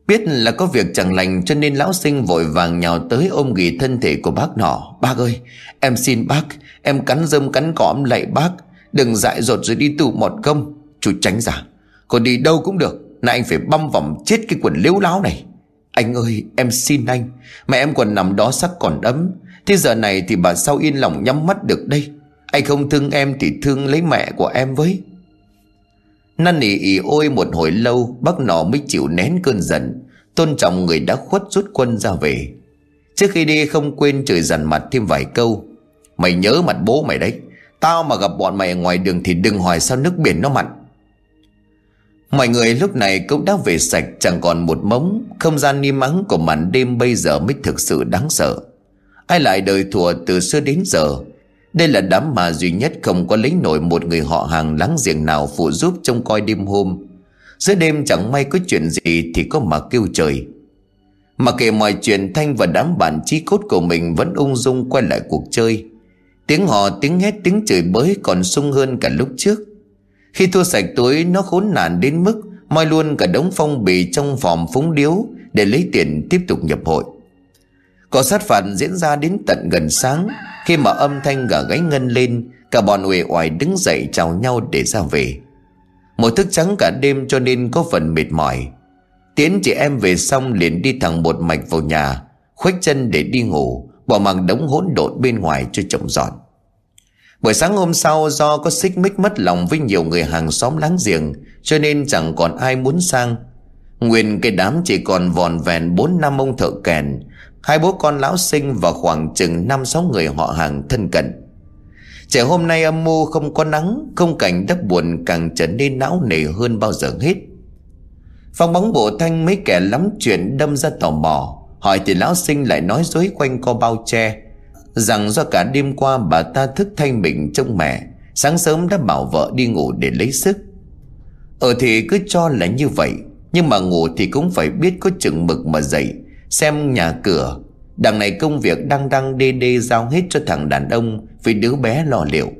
S1: Biết là có việc chẳng lành cho nên lão sinh vội vàng nhào tới ôm ghì thân thể của bác nọ. Bác ơi, em xin bác, em cắn dâm cắn cọm lạy bác. Đừng dại dột rồi đi tù một công. Chú tránh ra. Còn đi đâu cũng được. Này anh phải băm vòng chết cái quần liếu láo này. Anh ơi, em xin anh. Mẹ em còn nằm đó sắc còn ấm. Thế giờ này thì bà sao yên lòng nhắm mắt được đây. Anh không thương em thì thương lấy mẹ của em với. Năn nỉ ỉ ôi một hồi lâu, Bác nọ mới chịu nén cơn giận. Tôn trọng người đã khuất rút quân ra về. Trước khi đi không quên chửi dằn mặt thêm vài câu. Mày nhớ mặt bố mày đấy. Tao mà gặp bọn mày ở ngoài đường Thì đừng hỏi sao nước biển nó mặn. Mọi người lúc này cũng đã về sạch, Chẳng còn một mống. Không gian im ắng của màn đêm bây giờ mới thực sự đáng sợ. Ai lại đời thùa từ xưa đến giờ? Đây là đám mà duy nhất không có lấy nổi một người họ hàng láng giềng nào phụ giúp trông coi đêm hôm. Giữa đêm chẳng may có chuyện gì thì có mà kêu trời. Mà kể mọi chuyện Thanh và đám bạn trí cốt của mình vẫn ung dung quay lại cuộc chơi. Tiếng hò, tiếng hét, tiếng chửi bới còn sung hơn cả lúc trước. Khi thua sạch túi nó khốn nạn đến mức moi luôn cả đống phong bì trong phòng phúng điếu để lấy tiền tiếp tục nhập hội. Cuộc sát phạt diễn ra đến tận gần sáng, Khi mà âm thanh gà gáy ngân lên, Cả bọn uể oải đứng dậy chào nhau để ra về. Một thức trắng cả đêm cho nên có phần mệt mỏi. Tiến chị em về xong liền đi thẳng một mạch vào nhà, Khuếch chân để đi ngủ, Bỏ mặc đống hỗn độn bên ngoài cho chồng dọn. Buổi sáng hôm sau, do có xích mích mất lòng với nhiều người hàng xóm láng giềng, Cho nên chẳng còn ai muốn sang. Nguyên cái đám chỉ còn vòn vẹn bốn năm ông thợ kèn Hai bố con lão sinh và khoảng chừng năm sáu người họ hàng thân cận. Trẻ hôm nay âm mưu không có nắng, Không cảnh đất buồn càng trở nên não nề hơn bao giờ hết. Phong bóng bộ thanh mấy kẻ lắm chuyện đâm ra tò mò, Hỏi thì lão sinh lại nói dối quanh co bao che, Rằng do cả đêm qua bà ta thức thay mình trong mẹ, Sáng sớm đã bảo vợ đi ngủ để lấy sức. Ở thì cứ cho là như vậy, Nhưng mà ngủ thì cũng phải biết có chừng mực mà dậy. Xem nhà cửa. Đằng này công việc đang đang đê đê giao hết cho thằng đàn ông Vì đứa bé lo liệu.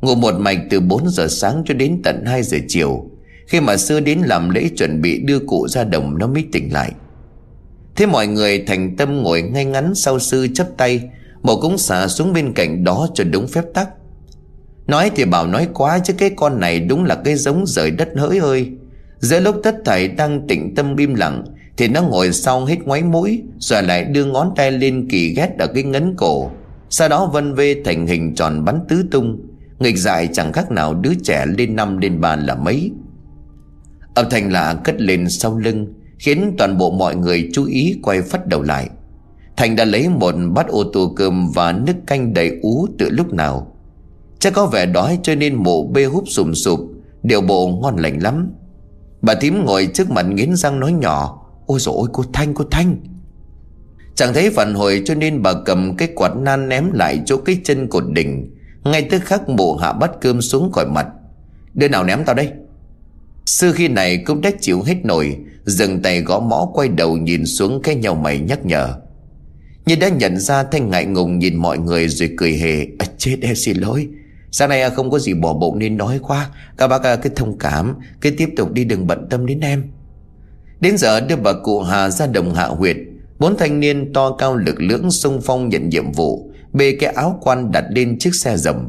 S1: Ngủ một mạch từ 4 giờ sáng cho đến tận 2 giờ chiều. Khi mà sư đến làm lễ chuẩn bị đưa cụ ra đồng, nó mới tỉnh lại. Thế mọi người thành tâm ngồi ngay ngắn sau sư chấp tay, Mộ cũng xả xuống bên cạnh đó cho đúng phép tắc. Nói thì bảo nói quá chứ cái con này đúng là cái giống rời đất hỡi ơi. Giữa lúc tất thảy đang tĩnh tâm im lặng thì nó ngồi sau hết ngoáy mũi, Rồi lại đưa ngón tay lên kỳ ghét ở cái ngấn cổ. Sau đó vân vê thành hình tròn bắn tứ tung. Nghịch dại chẳng khác nào đứa trẻ lên năm lên ba là mấy. Âm thanh lạ cất lên sau lưng, Khiến toàn bộ mọi người chú ý quay phát đầu lại. Thành đã lấy một bát ô tô cơm và nước canh đầy ú từ lúc nào. Chắc có vẻ đói cho nên mộ bê húp sùm sụp Điều bộ ngon lành lắm. Bà thím ngồi trước mặt nghiến răng nói nhỏ. Ôi dồi ôi cô Thanh cô Thanh. Chẳng thấy phản hồi cho nên bà cầm cái quạt nan ném lại chỗ cái chân cột đỉnh Ngay tức khắc bộ hạ bắt cơm xuống khỏi mặt. Đứa nào ném tao đây? Sư khi này cũng đã chịu hết nổi Dừng tay gõ mõ quay đầu nhìn xuống cái nhau mày nhắc nhở. Như đã nhận ra Thanh ngại ngùng nhìn mọi người rồi cười hề à, Chết em xin lỗi. Sáng nay à, không có gì bỏ bụng nên nói quá. Các bác à, cứ thông cảm Cứ tiếp tục đi đừng bận tâm đến em. Đến giờ đưa bà cụ Hà ra đồng hạ huyệt. Bốn thanh niên to cao lực lưỡng xung phong nhận nhiệm vụ, Bê cái áo quan đặt lên chiếc xe rầm.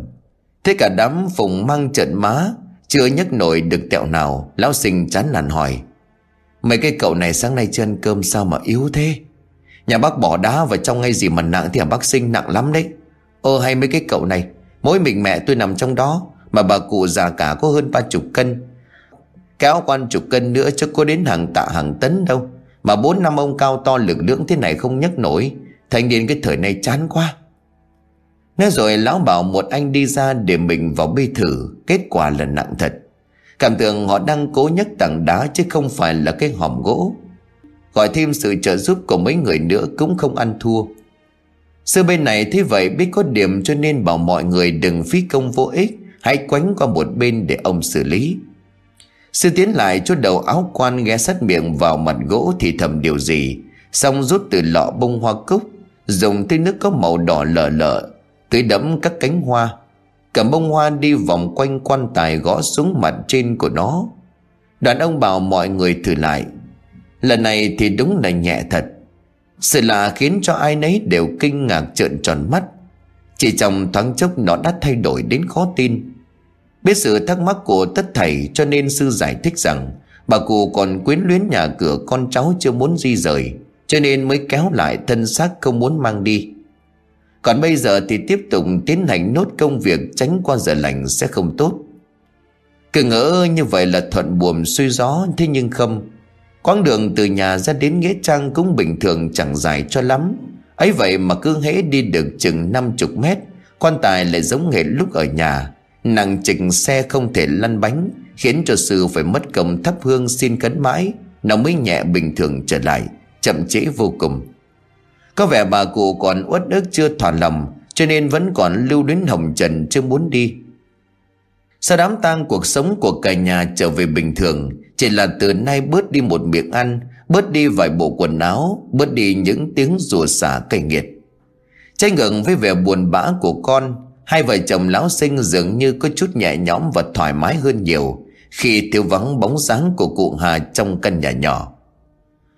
S1: Thế cả đám phùng mang trận má, Chưa nhấc nổi được tẹo nào, Lão sinh chán nản hỏi. Mấy cái cậu này sáng nay chưa ăn cơm sao mà yếu thế? Nhà bác bỏ đá vào trong ngay gì mà nặng Thì bác sinh, nặng lắm đấy. Ơ, hay mấy cái cậu này, Mỗi mình mẹ tôi nằm trong đó, Mà bà cụ già cả có hơn ba chục cân. Kéo quan chục cân nữa chứ có đến hàng tạ hàng tấn đâu. Mà bốn năm ông cao to lực lưỡng thế này không nhấc nổi. Thành niên cái thời này chán quá. Nói rồi lão bảo một anh đi ra để mình vào bê thử. Kết quả là nặng thật. Cảm tưởng họ đang cố nhấc tảng đá chứ không phải là cái hòm gỗ. Gọi thêm sự trợ giúp của mấy người nữa cũng không ăn thua. Sư bên này thế vậy biết có điểm cho nên bảo mọi người đừng phí công vô ích. Hãy quánh qua một bên để ông xử lý. Sư tiến lại cho đầu áo quan ghé sát miệng vào mặt gỗ thì thầm điều gì. Xong rút từ lọ bông hoa cúc, Dùng tới nước có màu đỏ lờ lờ Tưới đẫm các cánh hoa. Cầm bông hoa đi vòng quanh quan tài gõ xuống mặt trên của nó. Đoàn ông bảo mọi người thử lại. Lần này thì đúng là nhẹ thật. Sự lạ khiến cho ai nấy đều kinh ngạc trợn tròn mắt. Chỉ trong thoáng chốc nó đã thay đổi đến khó tin. Biết sự thắc mắc của tất thầy, cho nên sư giải thích rằng, Bà cụ còn quyến luyến nhà cửa con cháu chưa muốn di rời, Cho nên mới kéo lại thân xác không muốn mang đi. Còn bây giờ thì tiếp tục tiến hành nốt công việc tránh qua giờ lành sẽ không tốt. Cứ ngỡ như vậy là thuận buồm xuôi gió, Thế nhưng không. Quãng đường từ nhà ra đến Nghĩa Trang cũng bình thường chẳng dài cho lắm. Ấy vậy mà cứ hễ đi được chừng 50 mét, Quan tài lại giống hệt lúc ở nhà. Nặng chỉnh xe không thể lăn bánh, Khiến cho sư phải mất công thắp hương xin cấn mãi. Nó mới nhẹ bình thường trở lại, Chậm trễ vô cùng. Có vẻ bà cụ còn uất ức chưa thỏa lòng, Cho nên vẫn còn lưu đến hồng trần chưa muốn đi. Sau đám tang cuộc sống của cả nhà trở về bình thường, chỉ là từ nay bớt đi một miệng ăn, Bớt đi vài bộ quần áo, Bớt đi những tiếng rùa xả cay nghiệt. Trái ngừng với vẻ buồn bã của con Hai vợ chồng lão sinh dường như có chút nhẹ nhõm và thoải mái hơn nhiều Khi thiếu vắng bóng dáng của cụ Hà trong căn nhà nhỏ.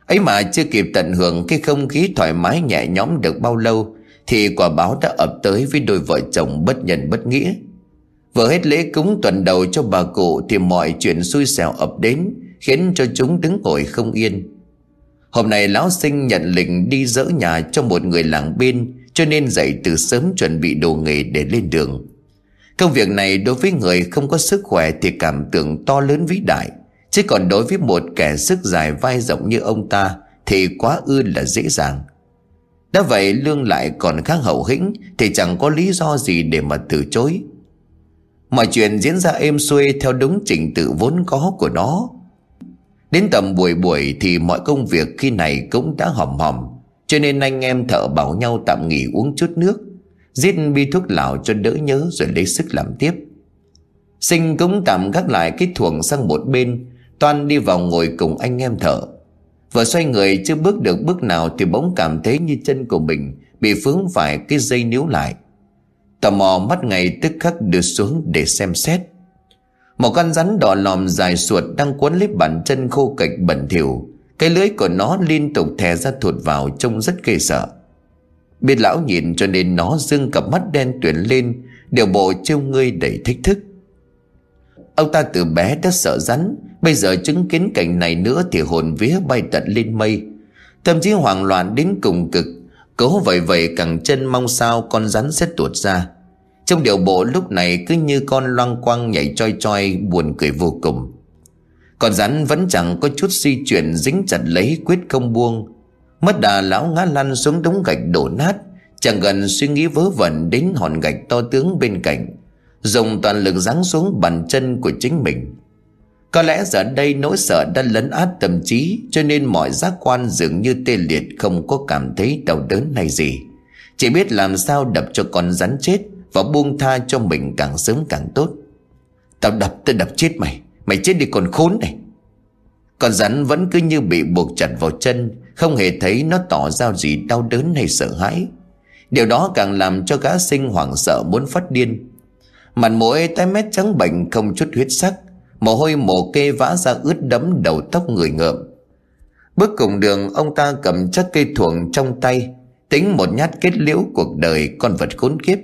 S1: Ấy mà chưa kịp tận hưởng cái không khí thoải mái nhẹ nhõm được bao lâu, Thì quả báo đã ập tới với đôi vợ chồng bất nhân bất nghĩa. Vừa hết lễ cúng tuần đầu cho bà cụ Thì mọi chuyện xui xẻo ập đến, Khiến cho chúng đứng ngồi không yên. Hôm nay lão sinh nhận lệnh đi dỡ nhà cho một người làng bên cho nên dậy từ sớm chuẩn bị đồ nghề để lên đường. Công việc này đối với người không có sức khỏe thì cảm tưởng to lớn vĩ đại. Chứ còn đối với một kẻ sức dài vai rộng như ông ta Thì quá ư là dễ dàng. Đã vậy lương lại còn khá hậu hĩnh Thì chẳng có lý do gì để mà từ chối. Mọi chuyện diễn ra êm xuôi theo đúng trình tự vốn có của nó. Đến tầm buổi buổi thì mọi công việc khi này cũng đã hòm hòm. Cho nên anh em thợ bảo nhau tạm nghỉ uống chút nước, Giết bi thuốc lào cho đỡ nhớ rồi lấy sức làm tiếp. Sinh cũng tạm gác lại cái thuồng sang một bên, Toan đi vào ngồi cùng anh em thở Vừa xoay người chưa bước được bước nào Thì bỗng cảm thấy như chân của mình Bị vướng phải cái dây níu lại. Tò mò mắt ngày tức khắc đưa xuống để xem xét. Một con rắn đỏ lòm dài suột Đang quấn lấy bàn chân khô cạch bẩn thỉu. Cái lưới của nó liên tục thè ra thụt vào Trông rất ghê sợ. Biết lão nhìn cho nên nó dưng cặp mắt đen tuyển lên, Điều bộ trêu ngươi đầy thích thức. Ông ta từ bé đã sợ rắn, Bây giờ chứng kiến cảnh này nữa Thì hồn vía bay tận lên mây. Thậm chí hoảng loạn đến cùng cực, Cố vậy vậy cẳng chân mong sao Con rắn sẽ tuột ra. Trong điều bộ lúc này cứ như con loang quang Nhảy choi choi, buồn cười vô cùng. Con rắn vẫn chẳng có chút di chuyển, Dính chặt lấy quyết không buông. Mất đà, lão ngã lăn xuống đống gạch đổ nát, Chẳng gần suy nghĩ vớ vẩn Đến hòn gạch to tướng bên cạnh, Dùng toàn lực giáng xuống bàn chân của chính mình. Có lẽ giờ đây nỗi sợ đã lấn át tâm trí, Cho nên mọi giác quan dường như tê liệt, Không có cảm thấy đau đớn hay gì. Chỉ biết làm sao đập cho con rắn chết Và buông tha cho mình càng sớm càng tốt. Tao đập tao đập chết mày. Mày chết đi còn khốn này. Con rắn vẫn cứ như bị buộc chặt vào chân, Không hề thấy nó tỏ ra gì đau đớn hay sợ hãi. Điều đó càng làm cho gã sinh hoảng sợ muốn phát điên. Mặt mũi tái mét trắng bệnh không chút huyết sắc, Mồ hôi mồ kê vã ra ướt đẫm đầu tóc người ngợm. Bước cùng đường, ông ta cầm chắc cây thuồng trong tay, Tính một nhát kết liễu cuộc đời con vật khốn kiếp.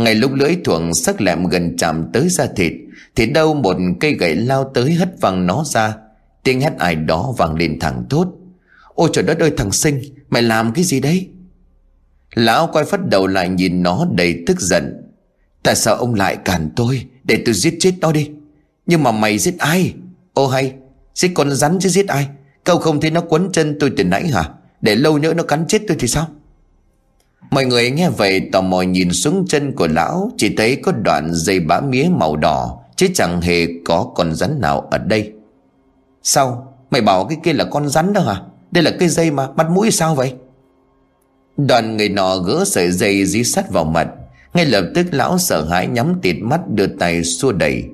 S1: Ngay lúc lưỡi thuận sắc lẹm gần chạm tới da thịt, Thì đâu một cây gậy lao tới hất văng nó ra. Tiếng hét ai đó vang lên thẳng thốt. Ôi trời đất ơi, thằng sinh, Mày làm cái gì đấy? Lão quay phát đầu lại nhìn nó đầy tức giận. Tại sao ông lại cản tôi Để tôi giết chết nó đi? Nhưng mà mày giết ai? Ô hay, Giết con rắn chứ giết ai? Cậu không thấy nó quấn chân tôi từ nãy hả? Để lâu nữa nó cắn chết tôi thì sao? Mọi người nghe vậy tò mò nhìn xuống chân của lão, Chỉ thấy có đoạn dây bã mía màu đỏ, Chứ chẳng hề có con rắn nào ở đây. Sao? Mày bảo cái kia là con rắn đó hả? Đây là cây dây mà mắt mũi sao vậy? Đoàn người nọ gỡ sợi dây dí sắt vào mặt. Ngay lập tức lão sợ hãi nhắm tịt mắt đưa tay xua đẩy.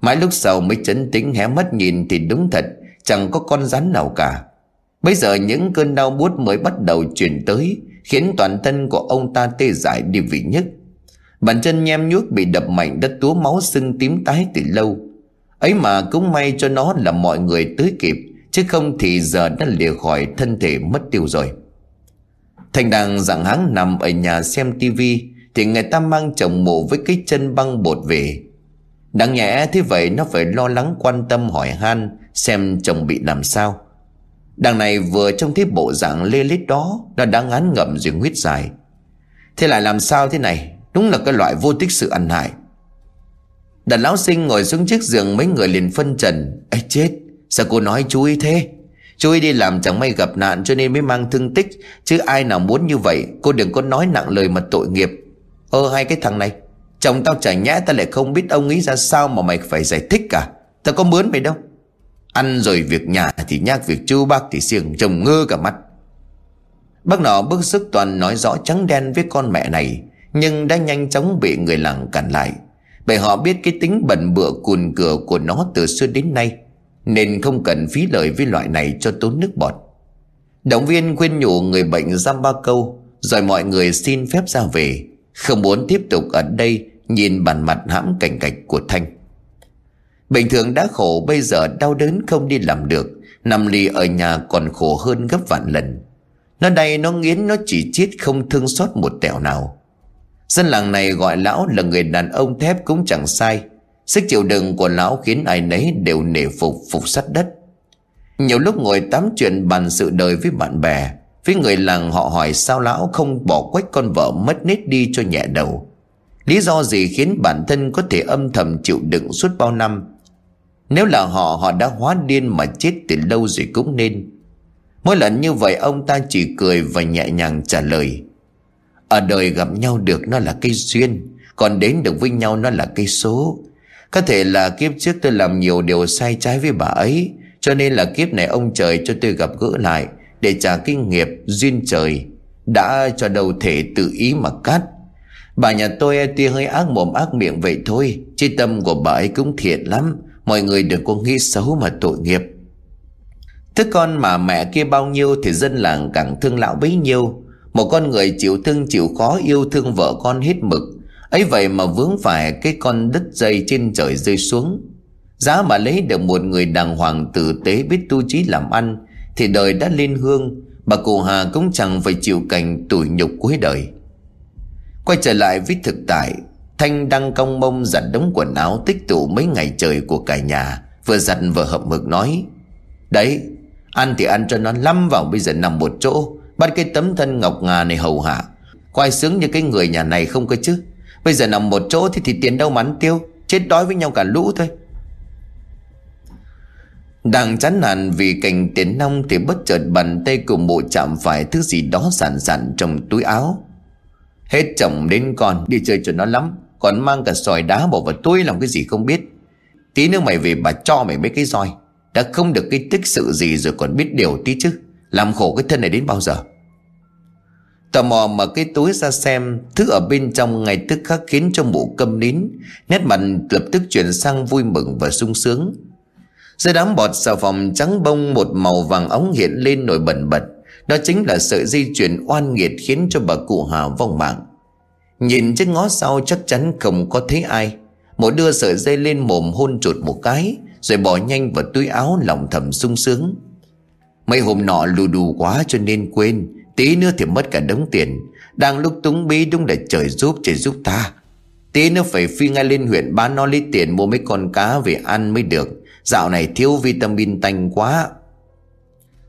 S1: Mãi lúc sau mới chấn tĩnh hé mắt nhìn thì đúng thật, Chẳng có con rắn nào cả. Bây giờ những cơn đau buốt mới bắt đầu truyền tới. Khiến toàn thân của ông ta tê dại đi vị nhất. Bàn chân nhem nhuốc bị đập mạnh đất túa máu sưng tím tái từ lâu. Ấy mà cũng may cho nó là mọi người tới kịp, Chứ không thì giờ đã lìa khỏi thân thể mất tiêu rồi. Thành đang dạng háng nằm ở nhà xem tivi thì người ta mang chồng mộ với cái chân băng bột về. Đáng nhẽ thế vậy nó phải lo lắng quan tâm hỏi han Xem chồng bị làm sao. Đằng này vừa trong thấy bộ dạng lê lết đó, Nó đã ngán ngậm rồi huyết dài. Thế lại làm sao thế này? Đúng là cái loại vô tích sự ăn hại. Đàn lão sinh ngồi xuống chiếc giường Mấy người liền phân trần. Ấy chết! Sao cô nói chú ý thế? Chú ý đi làm chẳng may gặp nạn cho nên mới mang thương tích, Chứ ai nào muốn như vậy, Cô đừng có nói nặng lời mà tội nghiệp. Ơ, hai cái thằng này, Chồng tao chả nhẽ ta lại không biết ông ý ra sao Mà mày phải giải thích cả. Tao có mướn mày đâu. Ăn rồi việc nhà thì nhắc việc chú bác thì siêng Chồng ngơ cả mắt. Bác nọ bức sức toàn nói rõ trắng đen với con mẹ này, Nhưng đã nhanh chóng bị người làng cản lại. Bởi họ biết cái tính bẩn bựa cùn cửa của nó từ xưa đến nay, Nên không cần phí lời với loại này cho tốn nước bọt. Động viên khuyên nhủ người bệnh giam ba câu, Rồi mọi người xin phép ra về, không muốn tiếp tục ở đây Nhìn bàn mặt hãm cảnh cạch của Thanh. Bình thường đã khổ, Bây giờ đau đớn không đi làm được. Nằm lì ở nhà còn khổ hơn gấp vạn lần. Nó đây nó nghiến, Nó chỉ chết không thương xót một tẹo nào. Dân làng này gọi lão là người đàn ông thép cũng chẳng sai. Sức chịu đựng của lão khiến ai nấy đều nể phục phục sắt đất. Nhiều lúc ngồi tám chuyện bàn sự đời với bạn bè, với người làng họ hỏi sao lão không bỏ quách con vợ mất nết đi cho nhẹ đầu. Lý do gì khiến bản thân có thể âm thầm chịu đựng suốt bao năm? Nếu là họ họ đã hóa điên mà chết từ lâu rồi cũng nên. Mỗi lần như vậy, ông ta chỉ cười và nhẹ nhàng trả lời. Ở đời gặp nhau được nó là cây duyên, Còn đến được với nhau nó là cây số. Có thể là kiếp trước tôi làm nhiều điều sai trái với bà ấy, Cho nên là kiếp này ông trời cho tôi gặp gỡ lại để trả kinh nghiệp duyên trời đã cho đầu thể tự ý mà cắt. Bà nhà tôi tuy hơi ác mồm ác miệng vậy thôi, Chứ tâm của bà ấy cũng thiện lắm. Mọi người đừng có nghĩ xấu mà tội nghiệp. Thứ con mà mẹ kia bao nhiêu Thì dân làng càng thương lão bấy nhiêu. Một con người chịu thương chịu khó Yêu thương vợ con hết mực. Ấy vậy mà vướng phải cái con đứt dây trên trời rơi xuống. Giá mà lấy được một người đàng hoàng tử tế biết tu trí làm ăn Thì đời đã lên hương. Bà cụ Hà cũng chẳng phải chịu cảnh tủi nhục cuối đời. Quay trở lại với thực tại Thanh đang cong mông giặt đống quần áo tích tụ mấy ngày trời của cả nhà, Vừa giặt vừa hợp mực nói, Đấy, Ăn thì ăn cho nó lắm vào bây giờ nằm một chỗ, Bắt cái tấm thân ngọc ngà này hầu hạ. Quay sướng như cái người nhà này không cơ chứ. Bây giờ nằm một chỗ thì thì tiền đâu mà ăn tiêu, Chết đói với nhau cả lũ thôi. Đang chán nản vì cảnh tiền nông Thì bất chợt bàn tay của mụ chạm phải Thứ gì đó sản sản trong túi áo. Hết chồng đến con, Đi chơi cho nó lắm. Còn mang cả sỏi đá bỏ vào túi làm cái gì không biết. Tí nữa mày về bà cho mày mấy cái roi. Đã không được cái tích sự gì Rồi còn biết điều tí chứ. Làm khổ cái thân này đến bao giờ? Tò mò mở cái túi ra xem, Thứ ở bên trong ngay tức khắc khiến cho mụ câm nín. Nét mặt lập tức chuyển sang vui mừng và sung sướng. Dưới đám bọt xà phòng trắng bông, một màu vàng ống hiện lên nổi bẩn bật. Đó chính là sợi dây chuyền oan nghiệt khiến cho bà cụ Hà vong mạng. Nhìn trên ngó sau chắc chắn không có thấy ai. Một đưa sợi dây lên mồm hôn chuột một cái, Rồi bỏ nhanh vào túi áo lòng thầm sung sướng. Mấy hôm nọ lù đù quá cho nên quên, Tí nữa thì mất cả đống tiền. Đang lúc túng bí đúng là trời giúp trời giúp ta. Tí nữa phải phi ngay lên huyện bán nó lấy tiền mua mấy con cá về ăn mới được. Dạo này thiếu vitamin tanh quá.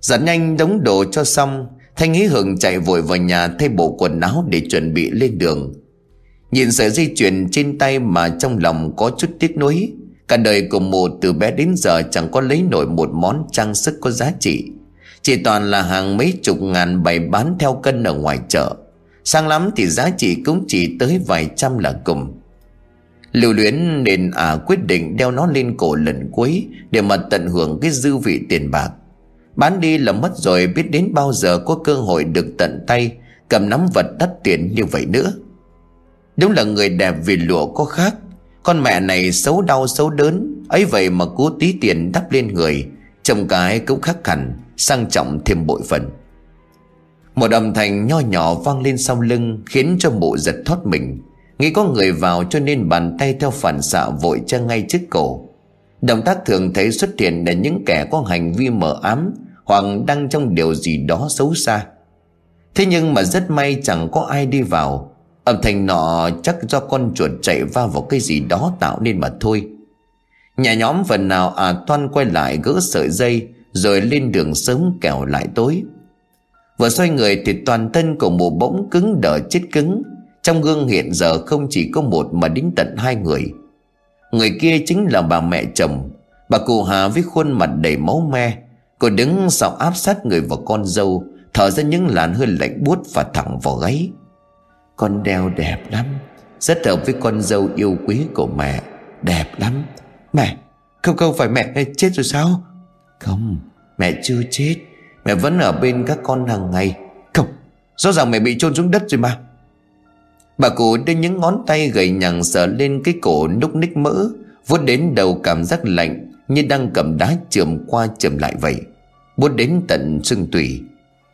S1: Dẫn nhanh đống đồ cho xong, Thanh hí hưởng chạy vội vào nhà thay bộ quần áo để chuẩn bị lên đường. Nhìn sợi dây chuyền trên tay mà trong lòng có chút tiếc nuối. Cả đời của mụ từ bé đến giờ chẳng có lấy nổi một món trang sức có giá trị. Chỉ toàn là hàng mấy chục ngàn bày bán theo cân ở ngoài chợ. Sang lắm thì giá trị cũng chỉ tới vài trăm là cùng. Lưu luyến nên à quyết định đeo nó lên cổ lần cuối Để mà tận hưởng cái dư vị tiền bạc. Bán đi là mất rồi, biết đến bao giờ có cơ hội được tận tay Cầm nắm vật đắt tiền như vậy nữa. Đúng là người đẹp vì lụa có khác, Con mẹ này xấu đau xấu đớn, ấy vậy mà cố tí tiền đắp lên người Trông cái cũng khắc hẳn, Sang trọng thêm bội phần. Một âm thanh nho nhỏ vang lên sau lưng Khiến cho mụ giật thoát mình. Nghĩ có người vào cho nên bàn tay theo phản xạ vội che ngay trước cổ. Động tác thường thấy xuất hiện là những kẻ có hành vi mờ ám Hoặc đang trong điều gì đó xấu xa. Thế nhưng mà rất may chẳng có ai đi vào Âm thanh nọ chắc do con chuột chạy va vào cái gì đó tạo nên mà thôi. Nhà nhóm phần nào à toan quay lại gỡ sợi dây, Rồi lên đường sớm kẻo lại tối. Vừa xoay người thì toàn thân của mụ bỗng cứng đờ chết cứng. Trong gương hiện giờ không chỉ có một mà đến tận hai người. Người kia chính là bà mẹ chồng. Bà cụ Hà với khuôn mặt đầy máu me. Cô đứng sau áp sát người vào con dâu, Thở ra những làn hơi lạnh buốt và thẳng vào gáy. Con đeo đẹp lắm. Rất hợp với con dâu yêu quý của mẹ. Đẹp lắm. Mẹ, Không không phải mẹ chết rồi sao? Không, Mẹ chưa chết. Mẹ vẫn ở bên các con hàng ngày. Không, Rõ ràng mẹ bị chôn xuống đất rồi mà. Bà cụ đưa những ngón tay gầy nhằng sờ lên cái cổ núc ních mỡ, vuốt đến đầu cảm giác lạnh Như đang cầm đá chườm qua chườm lại vậy. Vuốt đến tận xương tủy.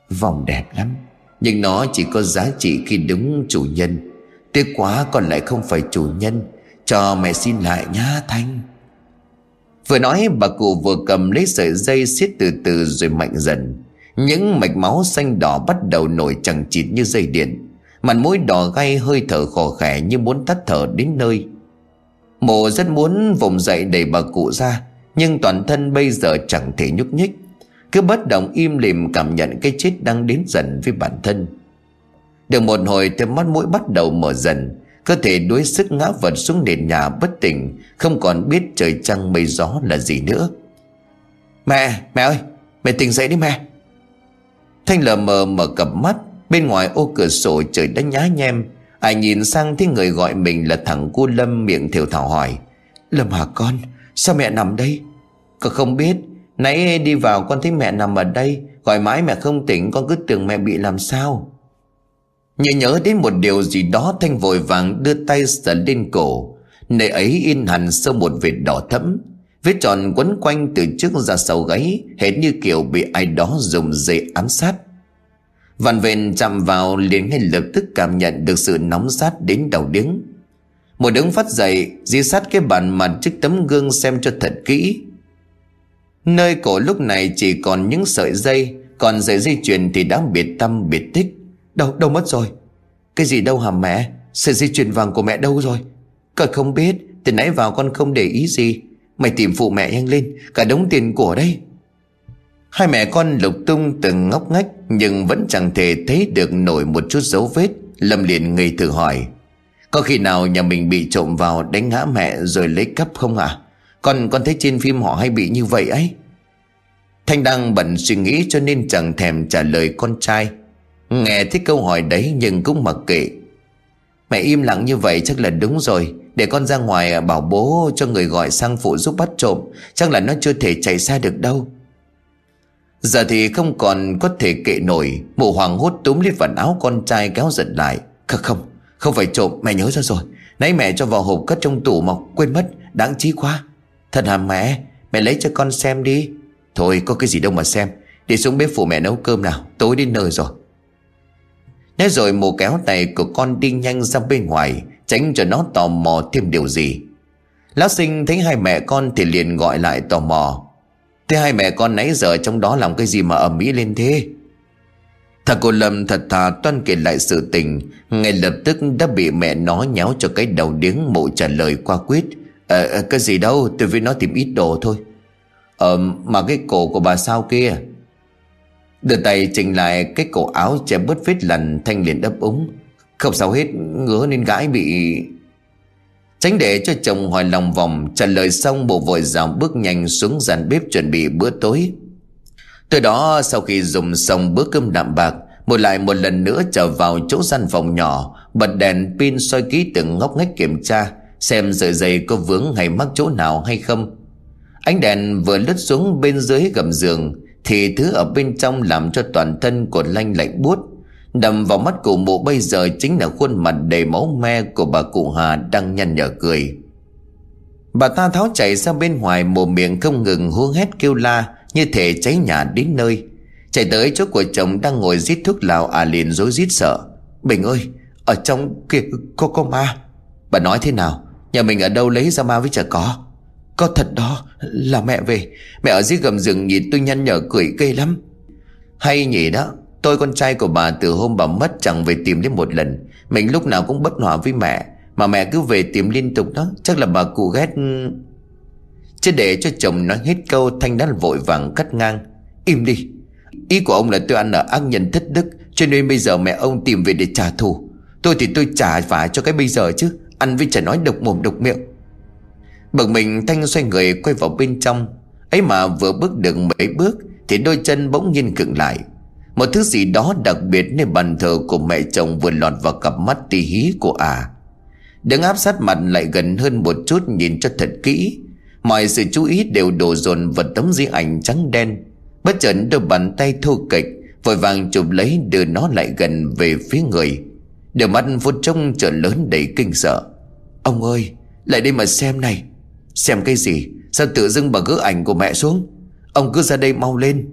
S1: Vòng đẹp lắm. Nhưng nó chỉ có giá trị khi đúng chủ nhân. Tiếc quá còn lại không phải chủ nhân. Cho mẹ xin lại nhá, Thanh. Vừa nói, bà cụ vừa cầm lấy sợi dây siết từ từ rồi mạnh dần. Những mạch máu xanh đỏ bắt đầu nổi chẳng chịt như dây điện. Mặt mũi đỏ gay hơi thở khò khẻ như muốn tắt thở đến nơi. Mộ rất muốn vùng dậy đẩy bà cụ ra, Nhưng toàn thân bây giờ chẳng thể nhúc nhích. Cứ bất động im lìm cảm nhận cái chết đang đến dần với bản thân. Được một hồi thì mắt mũi bắt đầu mở dần Cơ thể đuối sức ngã vật xuống nền nhà bất tỉnh Không còn biết trời trăng mây gió là gì nữa. Mẹ, mẹ ơi, mẹ tỉnh dậy đi mẹ. Thanh lờ mờ mở cặp mắt Bên ngoài ô cửa sổ trời đã nhá nhem. Ai nhìn sang thấy người gọi mình là thằng cu Lâm miệng thều thảo hỏi Lâm hả con Sao mẹ nằm đây? Con không biết Nãy đi vào con thấy mẹ nằm ở đây, Gọi mãi mẹ không tỉnh, Con cứ tưởng mẹ bị làm sao. Nhớ nhớ đến một điều gì đó, Thanh vội vàng đưa tay sờ lên cổ. Nơi ấy in hẳn sâu một vệt đỏ thẫm. Vết tròn quấn quanh từ trước ra sau gáy, Hệt như kiểu bị ai đó dùng dây ám sát. Vạn vện chạm vào liền ngay lập tức cảm nhận được sự nóng sát đến đầu điếng. Một đứng phát dậy Di sát cái bàn mặt trước tấm gương xem cho thật kỹ. Nơi cổ lúc này chỉ còn những sợi dây Còn sợi dây chuyền thì đã biệt tâm biệt tích. Đâu, đâu mất rồi? Cái gì đâu hả mẹ? Sợi dây chuyền vàng của mẹ đâu rồi? Cậu không biết Từ nãy vào con không để ý gì. Mày tìm phụ mẹ nhanh lên Cả đống tiền của đây. Hai mẹ con lục tung từng ngóc ngách Nhưng vẫn chẳng thể thấy được nổi một chút dấu vết Lâm liền ngây thử hỏi. Có khi nào nhà mình bị trộm vào đánh ngã mẹ rồi lấy cắp không à con con thấy trên phim họ hay bị như vậy ấy. Thanh đang bận suy nghĩ cho nên chẳng thèm trả lời con trai. Nghe thấy câu hỏi đấy nhưng cũng mặc kệ. Mẹ im lặng như vậy chắc là đúng rồi. Để con ra ngoài bảo bố cho người gọi sang phụ giúp bắt trộm, Chắc là nó chưa thể chạy xa được đâu. Giờ thì không còn có thể kệ nổi. Mụ hoàng hốt túm lấy vạt áo con trai kéo giật lại. Không không Không phải trộm, mẹ nhớ ra rồi. Nãy mẹ cho vào hộp cất trong tủ mà quên mất, Đáng chí quá. Thật hả mẹ? Mẹ lấy cho con xem đi. Thôi, có cái gì đâu mà xem. Đi xuống bếp phụ mẹ nấu cơm nào. Tối đến nơi rồi. Nói rồi mồ kéo tay của con đi nhanh ra bên ngoài, Tránh cho nó tò mò thêm điều gì. Lão sinh thấy hai mẹ con thì liền gọi lại tò mò. Thế hai mẹ con nãy giờ trong đó làm cái gì mà ầm ĩ lên thế? Thằng cô Lâm thật thà toan kể lại sự tình, Ngay lập tức đã bị mẹ nó nháo cho cái đầu điếng mụ trả lời qua quyết Ờ, ờ cái gì đâu, tôi với nó tìm ít đồ thôi. Ờ mà cái cổ của bà sao kia? Đưa tay chỉnh lại, cái cổ áo che bớt vết lằn, Thanh liền đấp úng. Không sao hết, ngứa nên gái bị Tránh để cho chồng hỏi lòng vòng, Trả lời xong, bộ vội rào bước nhanh xuống dàn bếp chuẩn bị bữa tối. Từ đó, sau khi dùng xong bữa cơm đạm bạc, Một lại một lần nữa trở vào chỗ gian phòng nhỏ, Bật đèn pin soi kỹ từng ngóc ngách kiểm tra. Xem sợi dây có vướng hay mắc chỗ nào hay không Ánh đèn vừa lướt xuống bên dưới gầm giường Thì thứ ở bên trong làm cho toàn thân của lanh lạnh buốt Đầm vào mắt cụ mụ bây giờ chính là khuôn mặt đầy máu me của bà cụ Hà đang nhăn nhở cười. Bà ta tháo chạy ra bên ngoài mồm miệng không ngừng hú hét kêu la như thể cháy nhà đến nơi. Chạy tới chỗ của chồng đang ngồi rít thuốc lào à liền rối rít sợ. Bình ơi, ở trong kia có có ma. Bà nói thế nào? Nhà mình ở đâu lấy ra ma với chả có? Có thật đó, là mẹ về. Mẹ ở dưới gầm rừng nhìn tôi nhăn nhở cười ghê lắm. Hay nhỉ đó, Tôi con trai của bà từ hôm bà mất chẳng về tìm đến một lần. Mình lúc nào cũng bất hòa với mẹ Mà mẹ cứ về tìm liên tục đó. Chắc là bà cụ ghét. Chứ để cho chồng nói hết câu Thanh đã vội vàng cắt ngang. Im đi. Ý của ông là tôi ăn ở ác nhân thất đức Cho nên bây giờ mẹ ông tìm về để trả thù. Tôi thì tôi trả phải cho cái bây giờ chứ. Ăn với chả nói độc mồm độc miệng. Bực mình Thanh xoay người quay vào bên trong. Ấy mà vừa bước được mấy bước Thì đôi chân bỗng nhiên cựng lại. Một thứ gì đó đặc biệt nơi bàn thờ của mẹ chồng vừa lọt vào cặp mắt tì hí của à Đứng áp sát mặt lại gần hơn một chút nhìn cho thật kỹ. Mọi sự chú ý đều đổ dồn vào tấm di ảnh trắng đen. Bất chợt đôi bàn tay thô kịch Vội vàng chụp lấy đưa nó lại gần về phía người. Đôi mắt vô trông trở lớn đầy kinh sợ. Ông ơi, Lại đây mà xem này. Xem cái gì? Sao tự dưng bà gỡ ảnh của mẹ xuống? Ông cứ ra đây mau lên.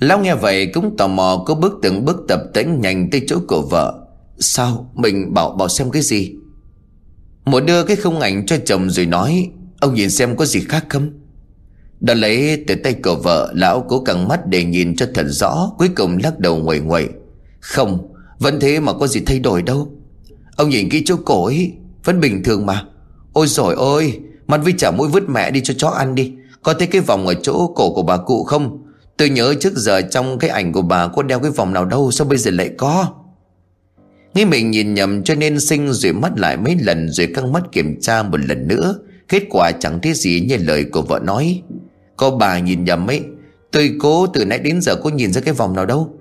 S1: Lão nghe vậy cũng tò mò có bước từng bước tập tễnh nhanh tới chỗ của vợ. Sao mình bảo bảo xem cái gì? Một đưa cái không ảnh cho chồng rồi nói, Ông nhìn xem có gì khác không? Đã lấy từ tay của vợ, Lão cố căng mắt để nhìn cho thật rõ, Cuối cùng lắc đầu nguội nguội. Không vẫn thế mà có gì thay đổi đâu. Ông nhìn cái chỗ cổ ấy, Vẫn bình thường mà. Ôi rồi ôi Mặt với chả mũi vứt mẹ đi cho chó ăn đi. Có thấy cái vòng ở chỗ cổ của bà cụ không? Tôi nhớ trước giờ trong cái ảnh của bà có đeo cái vòng nào đâu, Sao bây giờ lại có? Nghĩ mình nhìn nhầm cho nên sinh rồi mắt lại mấy lần Rồi căng mắt kiểm tra một lần nữa. Kết quả chẳng thấy gì như lời của vợ nói. Có bà nhìn nhầm ấy. Tôi cố từ nãy đến giờ có nhìn ra cái vòng nào đâu.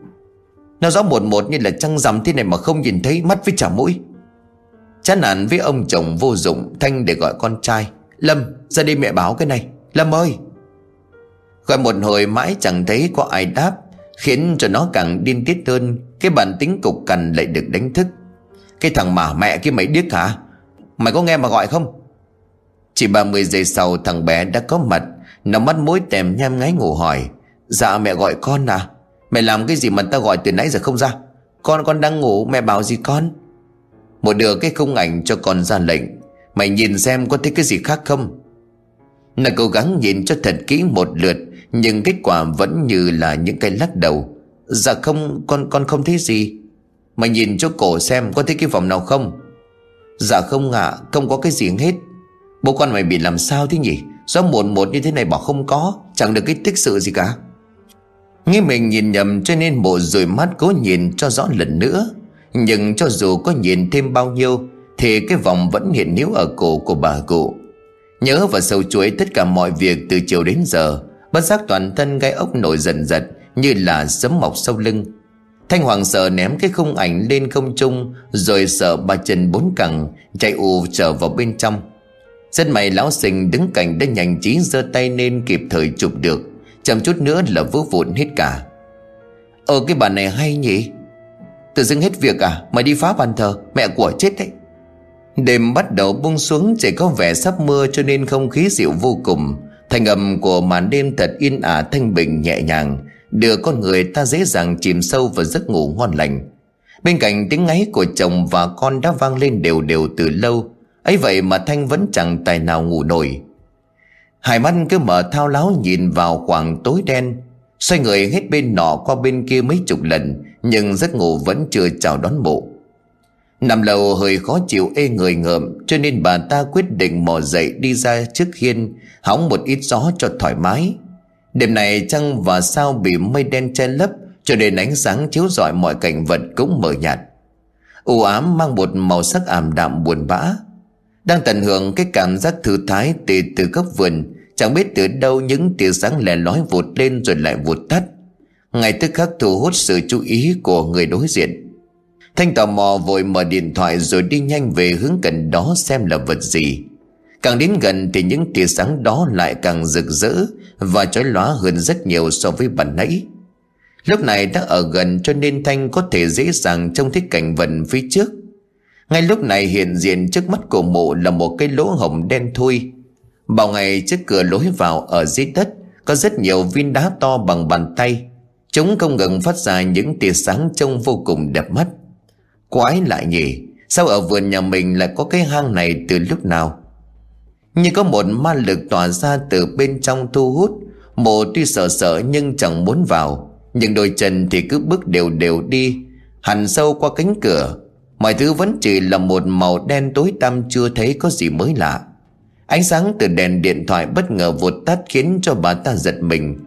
S1: Nó rõ một một như là trăng rằm thế này mà không nhìn thấy mắt với chả mũi. Chán nản với ông chồng vô dụng, Thanh để gọi con trai. Lâm, ra đi mẹ báo cái này. Lâm ơi! Gọi một hồi mãi chẳng thấy có ai đáp, Khiến cho nó càng điên tiết hơn. Cái bản tính cục cằn lại được đánh thức. Cái thằng mà mẹ kia mày điếc hả? Mày có nghe mà gọi không? Chỉ 30 giây sau, thằng bé đã có mặt. Nó mắt mũi tèm nham ngáy ngủ hỏi. Dạ mẹ gọi con à? Mẹ làm cái gì mà ta gọi từ nãy giờ không ra? Con con đang ngủ mẹ bảo gì con? Một đứa cái khung ảnh cho con ra lệnh. Mày nhìn xem có thấy cái gì khác không? Nó cố gắng nhìn cho thật kỹ một lượt Nhưng kết quả vẫn như là những cái lắc đầu. Dạ không con con không thấy gì. Mày nhìn cho cổ xem có thấy cái vòng nào không? Dạ không ạ à, Không có cái gì hết. Bố con mày bị làm sao thế nhỉ? Gió một một như thế này bảo không có? Chẳng được cái tích sự gì cả. Nghĩ mình nhìn nhầm cho nên bộ rồi mắt cố nhìn cho rõ lần nữa. Nhưng cho dù có nhìn thêm bao nhiêu, Thì cái vòng vẫn hiện níu ở cổ của bà cụ. Nhớ và sâu chuối tất cả mọi việc từ chiều đến giờ, Bất giác toàn thân gai ốc nổi dần dật Như là sấm mọc sau lưng. Thanh Hoàng sợ ném cái khung ảnh lên không trung, Rồi sợ ba chân bốn cẳng Chạy ù trở vào bên trong. Rất may lão sinh đứng cạnh đã nhanh trí giơ tay lên kịp thời chụp được. Chậm chút nữa là vỡ vụn hết cả. Ờ cái bàn này hay nhỉ? Tự dưng hết việc à? Mày đi phá bàn thờ, Mẹ của chết đấy. Đêm bắt đầu buông xuống, Chỉ có vẻ sắp mưa cho nên không khí dịu vô cùng. Thành âm của màn đêm thật yên ả thanh bình, nhẹ nhàng, Đưa con người ta dễ dàng chìm sâu vào giấc ngủ ngon lành. Bên cạnh tiếng ngáy của chồng và con đã vang lên đều đều từ lâu. Ấy vậy mà Thanh vẫn chẳng tài nào ngủ nổi. Hải mắt cứ mở thao láo nhìn vào khoảng tối đen, Xoay người hết bên nọ qua bên kia mấy chục lần, Nhưng giấc ngủ vẫn chưa chào đón bộ. Nằm lầu hơi khó chịu ê người ngợm, Cho nên bà ta quyết định mò dậy đi ra trước hiên, Hóng một ít gió cho thoải mái. Đêm này trăng và sao bị mây đen che lấp, Cho nên ánh sáng chiếu rọi mọi cảnh vật cũng mờ nhạt. U ám mang một màu sắc ảm đạm buồn bã. Đang tận hưởng cái cảm giác thư thái từ từ góc vườn, Chẳng biết từ đâu những tia sáng lẻ lói vụt lên rồi lại vụt tắt. Ngay tức khắc thu hút sự chú ý của người đối diện. Thanh tò mò vội mở điện thoại rồi đi nhanh về hướng gần đó xem là vật gì. Càng đến gần thì những tia sáng đó lại càng rực rỡ Và chói lóa hơn rất nhiều so với bản nãy. Lúc này đã ở gần cho nên Thanh có thể dễ dàng trông thấy cảnh vật phía trước. Ngay lúc này hiện diện trước mắt của mộ là một cái lỗ hổng đen thui. Bảo ngày trước cửa lối vào ở dưới đất, Có rất nhiều viên đá to bằng bàn tay. Chúng không ngừng phát ra những tia sáng trông vô cùng đẹp mắt. Quái lại nhỉ, Sao ở vườn nhà mình lại có cái hang này từ lúc nào? Như có một ma lực tỏa ra từ bên trong thu hút, Mộ tuy sợ sợ nhưng chẳng muốn vào. Nhưng đôi chân thì cứ bước đều đều đi, Hẳn sâu qua cánh cửa. Mọi thứ vẫn chỉ là một màu đen tối tăm, chưa thấy có gì mới lạ. Ánh sáng từ đèn điện thoại bất ngờ vụt tắt khiến cho bà ta giật mình.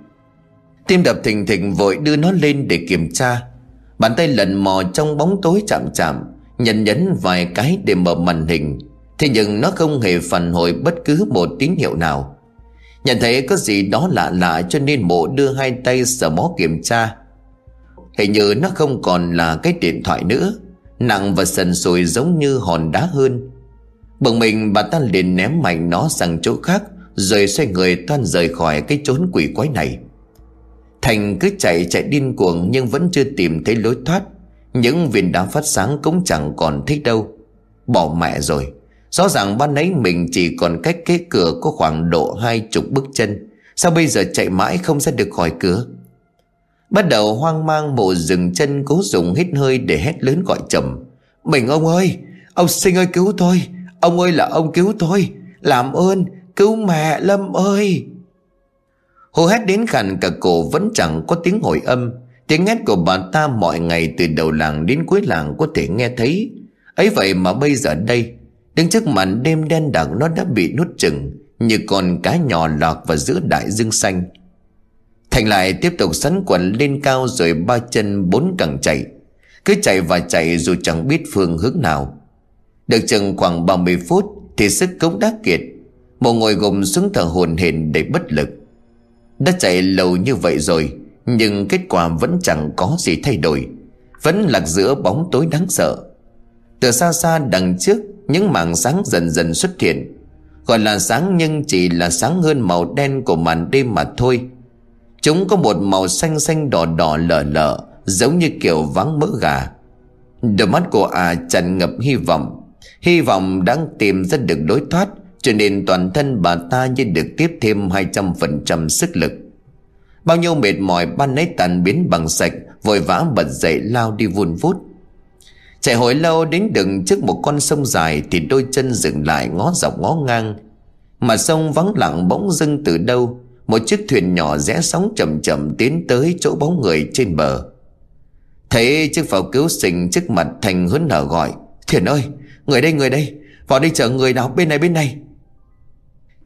S1: Tim đập thình thình vội đưa nó lên để kiểm tra. Bàn tay lần mò trong bóng tối chạm chạm, Nhấn nhấn vài cái để mở màn hình. Thế nhưng nó không hề phản hồi bất cứ một tín hiệu nào. Nhận thấy có gì đó lạ lạ cho nên mộ đưa hai tay sờ mó kiểm tra. Hình như nó không còn là cái điện thoại nữa. Nặng và sần sùi giống như hòn đá hơn. Bỗng mình, bà ta liền ném mạnh nó sang chỗ khác, Rồi xoay người toan rời khỏi cái chốn quỷ quái này. Thành cứ chạy chạy điên cuồng nhưng vẫn chưa tìm thấy lối thoát. Những viên đá phát sáng cũng chẳng còn thích đâu. Bỏ mẹ rồi. Rõ ràng ban nãy mình chỉ còn cách cái cửa có khoảng độ hai chục bước chân. Sao bây giờ chạy mãi không ra được khỏi cửa? Bắt đầu hoang mang mộ dừng chân cố dùng hít hơi để hét lớn gọi chồng Mình ông ơi, Ông sinh ơi, cứu tôi. Ông ơi là ông cứu tôi. Làm ơn, cứu mẹ Lâm ơi. Hô hét đến khàn cả cổ vẫn chẳng có tiếng hồi âm. Tiếng hét của bà ta mọi ngày từ đầu làng đến cuối làng có thể nghe thấy. Ấy vậy mà bây giờ đây Đứng trước màn đêm đen đặc nó đã bị nút chừng Như con cá nhỏ lọt vào giữa đại dương xanh. Thành lại tiếp tục sắn quần lên cao rồi ba chân bốn cẳng chạy. Cứ chạy và chạy dù chẳng biết phương hướng nào. Được chừng khoảng 30 phút Thì sức cống đã kiệt. Một ngồi gồm xuống thở hồn hển để bất lực. Đã chạy lâu như vậy rồi, Nhưng kết quả vẫn chẳng có gì thay đổi. Vẫn lạc giữa bóng tối đáng sợ. Từ xa xa đằng trước, Những mảng sáng dần dần xuất hiện. Gọi là sáng nhưng chỉ là sáng hơn màu đen của màn đêm mà thôi. Chúng có một màu xanh xanh đỏ đỏ lờ lờ, Giống như kiểu vắng mỡ gà. Đôi mắt của à tràn ngập hy vọng. Hy vọng đang tìm ra được đối thoát, Cho nên toàn thân bà ta như được tiếp thêm 200% sức lực. Bao nhiêu mệt mỏi ban nấy tàn biến bằng sạch, Vội vã bật dậy lao đi vun vút. Chạy hồi lâu đến đừng trước một con sông dài Thì đôi chân dừng lại ngó dọc ngó ngang. Mà sông vắng lặng bỗng dưng từ đâu một chiếc thuyền nhỏ rẽ sóng chậm chậm tiến tới chỗ bóng người trên bờ. Thấy chiếc phao cứu sinh trước mặt Thành hớn hở gọi, Thuyền ơi, người đây người đây, Vào đây chở người nào bên này bên này.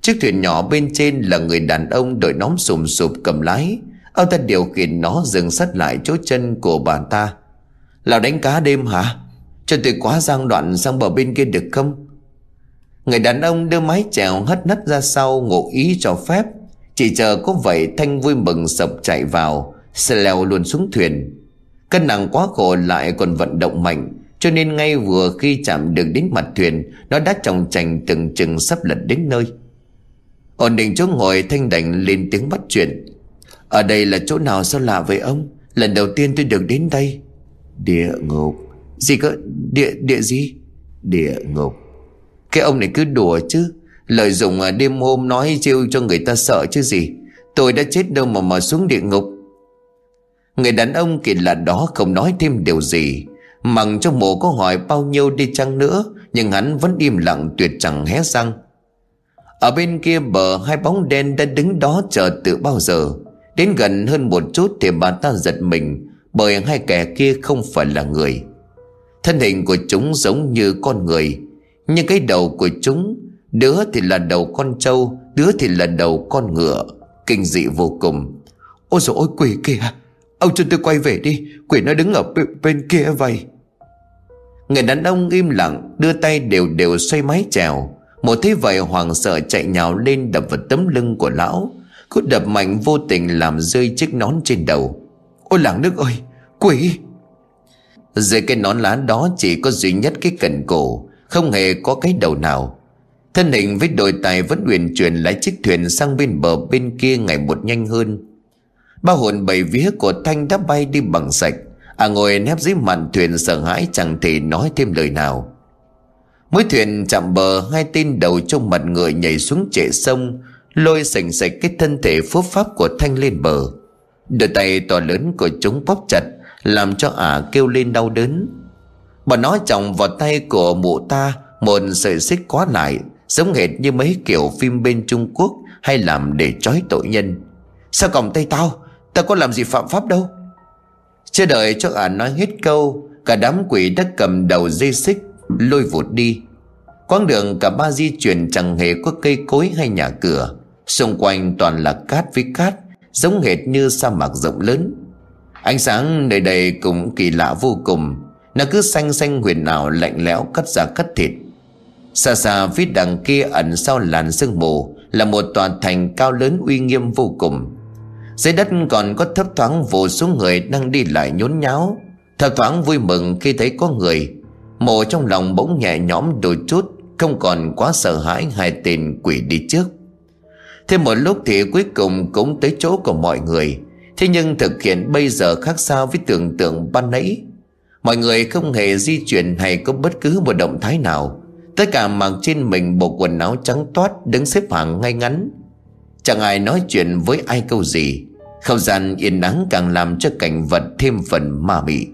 S1: Chiếc thuyền nhỏ bên trên là người đàn ông đội nón sùm sụp cầm lái. Ông ta điều khiển nó dừng sát lại chỗ chân của bà ta. Là đánh cá đêm hả? Cho tôi quá giang đoạn sang bờ bên kia được không? Người đàn ông đưa mái chèo hất nất ra sau ngụ ý cho phép. Chỉ chờ có vậy Thanh vui mừng sập chạy vào, Xe leo luôn xuống thuyền. Cân nặng quá khổ lại còn vận động mạnh, Cho nên ngay vừa khi chạm được đến mặt thuyền, Nó đã trọng trành từng chừng sắp lật đến nơi. Ổn định chỗ ngồi, Thanh đành lên tiếng bắt chuyện. Ở đây là chỗ nào sao lạ với ông? Lần đầu tiên tôi được đến đây. Địa ngục. Gì cơ? Địa địa gì? Địa ngục. Cái ông này cứ đùa chứ. Lợi dụng à, đêm hôm nói chiêu cho người ta sợ chứ gì. Tôi đã chết đâu mà mà xuống địa ngục. Người đàn ông kỳ lạ đó không nói thêm điều gì. Mặc cho mộ có hỏi bao nhiêu đi chăng nữa, Nhưng hắn vẫn im lặng tuyệt chẳng hé răng. Ở bên kia bờ, hai bóng đen đã đứng đó chờ từ bao giờ. Đến gần hơn một chút thì bà ta giật mình, Bởi hai kẻ kia không phải là người. Thân hình của chúng giống như con người, Nhưng cái đầu của chúng Đứa thì là đầu con trâu Đứa thì là đầu con ngựa. Kinh dị vô cùng. Ôi dồi ôi quỷ kìa. Ông cho tôi quay về đi. Quỷ nó đứng ở bên, bên kia vậy. Người đàn ông im lặng Đưa tay đều đều xoay mái chèo. Một thế vậy hoàng sợ chạy nhào lên Đập vào tấm lưng của lão. Cứ đập mạnh vô tình làm rơi chiếc nón trên đầu. Ôi làng nước ơi Quỷ. Dưới cái nón lá đó chỉ có duy nhất cái cần cổ Không hề có cái đầu nào. Thân hình với đôi tài vẫn uyển chuyển lái chiếc thuyền sang bên bờ bên kia ngày một nhanh hơn. Ba hồn bảy vía của Thanh đã bay đi bằng sạch. À ngồi nép dưới màn thuyền sợ hãi chẳng thể nói thêm lời nào. Mỗi thuyền chạm bờ, Hai tên đầu trong mặt người nhảy xuống trệ sông, Lôi sành sạch cái thân thể phốp pháp của Thanh lên bờ. Đôi tay to lớn của chúng bóp chặt, Làm cho ả kêu lên đau đớn. Bà nói chồng vào tay của mụ ta, Một sợi xích quá lại. Giống hệt như mấy kiểu phim bên Trung Quốc Hay làm để trói tội nhân. Sao còng tay tao? Tao có làm gì phạm pháp đâu? Chưa đợi cho ả nói hết câu, Cả đám quỷ đã cầm đầu dây xích, Lôi vụt đi. Quãng đường cả ba di chuyển chẳng hề có cây cối hay nhà cửa. Xung quanh toàn là cát với cát, Giống hệt như sa mạc rộng lớn. Ánh sáng nơi đây cũng kỳ lạ vô cùng. Nó cứ xanh xanh huyền ảo lạnh lẽo cắt ra cắt thịt. Xa xa phía đằng kia ẩn sau làn sương mù Là một tòa thành cao lớn uy nghiêm vô cùng. Dưới đất còn có thấp thoáng vô số người đang đi lại nhốn nháo. Thấp thoáng vui mừng khi thấy có người. Mộ trong lòng bỗng nhẹ nhõm đôi chút, Không còn quá sợ hãi hai tên quỷ đi trước. Thêm một lúc thì cuối cùng cũng tới chỗ của mọi người. Thế nhưng thực hiện bây giờ khác xa với tưởng tượng ban nãy? Mọi người không hề di chuyển hay có bất cứ một động thái nào. Tất cả mặc trên mình bộ quần áo trắng toát đứng xếp hàng ngay ngắn. Chẳng ai nói chuyện với ai câu gì. Không gian yên ắng càng làm cho cảnh vật thêm phần ma mị.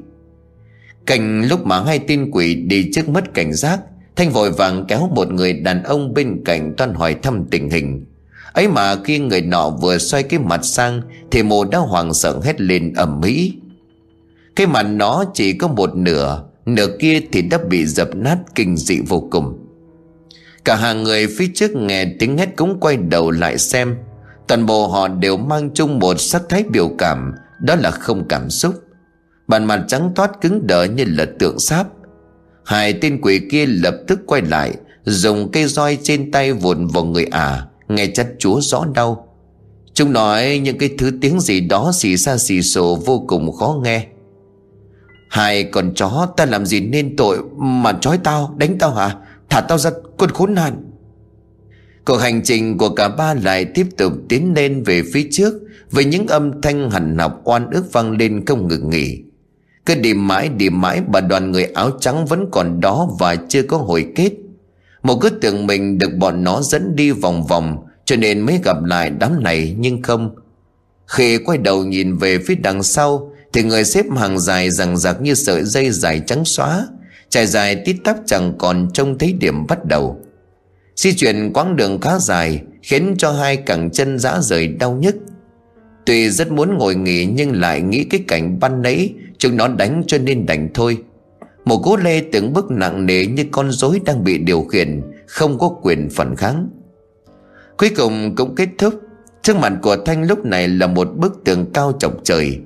S1: Cảnh lúc mà hai tên quỷ đi trước mất cảnh giác, Thanh vội vàng kéo một người đàn ông bên cạnh toan hỏi thăm tình hình. Ấy mà khi người nọ vừa xoay cái mặt sang, Thì mồ đã hoàng sợ hét lên ầm mỹ Cái mặt nó chỉ có một nửa Nửa kia thì đã bị dập nát kinh dị vô cùng. Cả hàng người phía trước nghe tiếng hét cũng quay đầu lại xem. Toàn bộ họ đều mang chung một sắc thái biểu cảm Đó là không cảm xúc. Bàn mặt trắng toát cứng đờ như là tượng sáp. Hai tên quỷ kia lập tức quay lại Dùng cây roi trên tay vụn vào người ả à, Nghe chặt chúa rõ đau. Chúng nói những cái thứ tiếng gì đó xì xa xì sổ vô cùng khó nghe. Hai con chó ta làm gì nên tội Mà trói tao, đánh tao hả? Thả tao ra con khốn nạn. Cuộc hành trình của cả ba lại tiếp tục tiến lên về phía trước, Với những âm thanh hằn học oan ức vang lên không ngừng nghỉ. Cứ đi mãi đi mãi, bà đoàn người áo trắng vẫn còn đó và chưa có hồi kết. Một cứ tưởng mình được bọn nó dẫn đi vòng vòng, Cho nên mới gặp lại đám này, nhưng không. Khi quay đầu nhìn về phía đằng sau thì người xếp hàng dài rằng rạc như sợi dây dài trắng xóa, Trải dài tít tắp chẳng còn trông thấy điểm bắt đầu. Di chuyển quãng đường khá dài, Khiến cho hai cẳng chân dã rời đau nhức. Tuy rất muốn ngồi nghỉ Nhưng lại nghĩ cái cảnh ban nãy Chúng nó đánh cho nên đành thôi. Một cố lê từng bước nặng nề Như con rối đang bị điều khiển, Không có quyền phản kháng. Cuối cùng cũng kết thúc. Trước mặt của Thanh lúc này là một bức tường cao chọc trời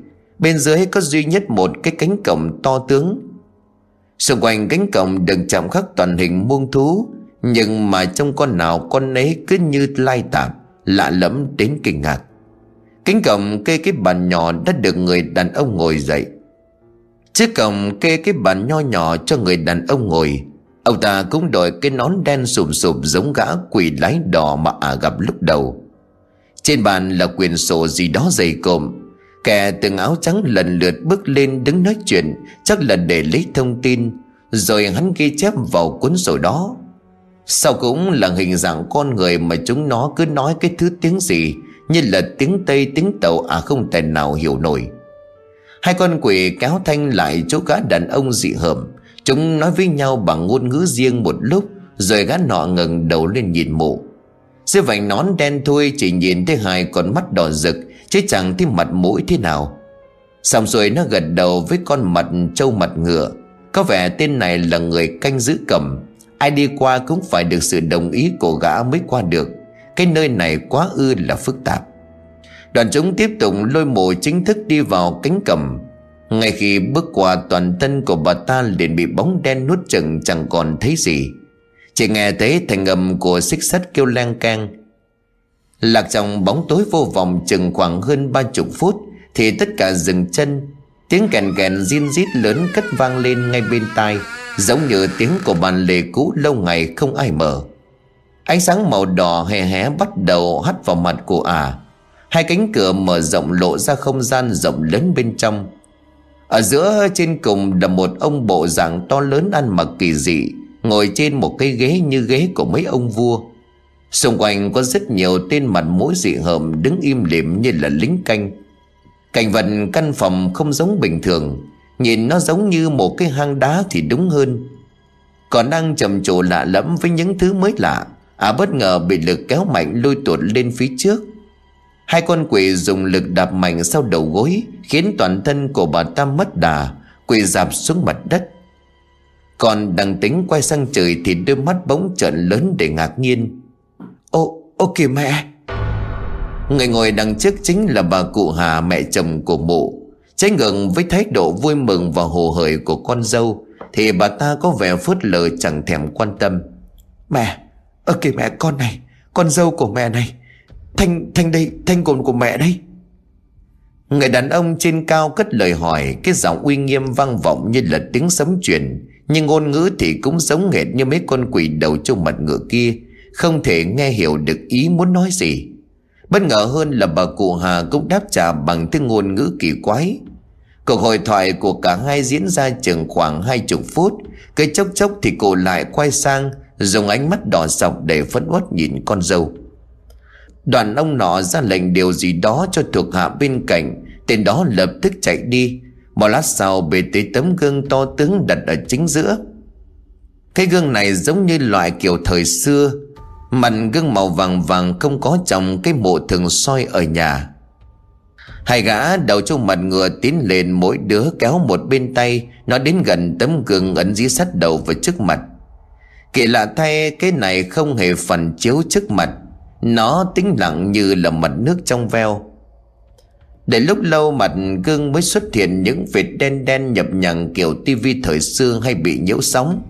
S1: Bên dưới có duy nhất một cái cánh cổng to tướng. Xung quanh cánh cổng được chạm khắc toàn hình muông thú, Nhưng mà trong con nào con nấy cứ như lai tạp, Lạ lẫm đến kinh ngạc. Cánh cổng kê cái bàn nhỏ đã được người đàn ông ngồi dậy. Trước cổng kê cái bàn nho nhỏ cho người đàn ông ngồi, Ông ta cũng đội cái nón đen sụp sụp giống gã quỷ lái đỏ mà à gặp lúc đầu. Trên bàn là quyển sổ gì đó dày cộm. Kẻ từng áo trắng lần lượt bước lên đứng nói chuyện, Chắc là để lấy thông tin. Rồi hắn ghi chép vào cuốn sổ đó. Sau cũng là hình dạng con người mà chúng nó cứ nói cái thứ tiếng gì, Như là tiếng Tây, tiếng Tàu à không thể nào hiểu nổi. Hai con quỷ kéo thanh lại chỗ gã đàn ông dị hợm. Chúng nói với nhau bằng ngôn ngữ riêng một lúc, Rồi gã nọ ngẩng đầu lên nhìn mụ Dưới vành nón đen thui, chỉ nhìn thấy hai con mắt đỏ rực Chứ chẳng thấy mặt mũi thế nào. Xong rồi nó gật đầu với con mặt trâu mặt ngựa. Có vẻ tên này là người canh giữ cầm. Ai đi qua cũng phải được sự đồng ý của gã mới qua được. Cái nơi này quá ư là phức tạp. Đoàn chúng tiếp tục lôi mộ chính thức đi vào cánh cầm. Ngay khi bước qua toàn thân của bà ta liền bị bóng đen nuốt chừng chẳng còn thấy gì. Chỉ nghe thấy thành âm của xích sắt kêu len keng. Lạc trong bóng tối vô vọng chừng khoảng hơn ba chục phút Thì tất cả dừng chân. Tiếng kèn kèn zin rít lớn cất vang lên ngay bên tai, Giống như tiếng của bàn lề cũ lâu ngày không ai mở. Ánh sáng màu đỏ hè hé bắt đầu hắt vào mặt của ả. À. Hai cánh cửa mở rộng lộ ra không gian rộng lớn bên trong. Ở giữa trên cùng là một ông bộ dạng to lớn ăn mặc kỳ dị, Ngồi trên một cái ghế như ghế của mấy ông vua. Xung quanh có rất nhiều tên mặt mũi dị hợm đứng im lìm như là lính canh. Cảnh vật căn phòng không giống bình thường, Nhìn nó giống như một cái hang đá thì đúng hơn. Còn đang trầm trồ lạ lẫm với những thứ mới lạ À bất ngờ bị lực kéo mạnh lôi tuột lên phía trước. Hai con quỷ dùng lực đạp mạnh sau đầu gối, Khiến toàn thân của bà ta mất đà, Quỳ dạp xuống mặt đất. Còn đằng tính quay sang trời Thì đôi mắt bỗng trợn lớn để ngạc nhiên. Ô, kìa mẹ. Người ngồi đằng trước chính là bà cụ Hà mẹ chồng của mụ. Trái ngừng với thái độ vui mừng và hồ hởi của con dâu Thì bà ta có vẻ phớt lờ chẳng thèm quan tâm. Mẹ, ơ kìa mẹ con này Con dâu của mẹ này. Thanh, Thanh đây, Thanh cồn của mẹ đây. Người đàn ông trên cao cất lời hỏi Cái giọng uy nghiêm vang vọng như là tiếng sấm truyền Nhưng ngôn ngữ thì cũng giống nghệt như mấy con quỷ đầu trong mặt ngựa kia không thể nghe hiểu được ý muốn nói gì. Bất ngờ hơn là bà cụ Hà cũng đáp trả bằng tiếng ngôn ngữ kỳ quái. Cuộc hội thoại của cả hai diễn ra chừng khoảng hai chục phút. Cái chốc chốc thì cô lại quay sang, Dùng ánh mắt đỏ sọc để phẫn uất nhìn con dâu. Đoàn ông nọ ra lệnh điều gì đó cho thuộc hạ bên cạnh, Tên đó lập tức chạy đi. Một lát sau, bề tới tấm gương to tướng đặt ở chính giữa. Cái gương này giống như loại kiểu thời xưa Mặt gương màu vàng vàng không có trong cái mộ thường soi ở nhà. Hai gã đầu trong mặt ngựa tiến lên, mỗi đứa kéo một bên tay. Nó đến gần tấm gương ấn dí sắt đầu vào trước mặt. Kỳ lạ thay, cái này không hề phản chiếu trước mặt. Nó tĩnh lặng như là mặt nước trong veo. Để lúc lâu mặt gương mới xuất hiện những vệt đen đen nhập nhằng kiểu tivi thời xưa hay bị nhiễu sóng.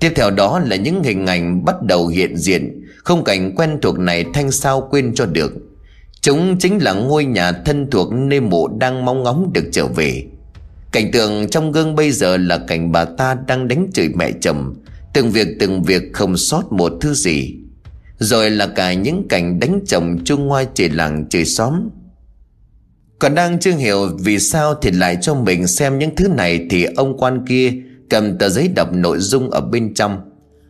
S1: Tiếp theo đó là những hình ảnh bắt đầu hiện diện Không cảnh quen thuộc này thanh sao quên cho được. Chúng chính là ngôi nhà thân thuộc nơi mộ đang mong ngóng được trở về. Cảnh tượng trong gương bây giờ là cảnh bà ta đang đánh chửi mẹ chồng, Từng việc từng việc không sót một thứ gì. Rồi là cả những cảnh đánh chồng chung ngoài trời làng trời xóm. Còn đang chưa hiểu vì sao thì lại cho mình xem những thứ này Thì ông quan kia cầm tờ giấy đọc nội dung ở bên trong.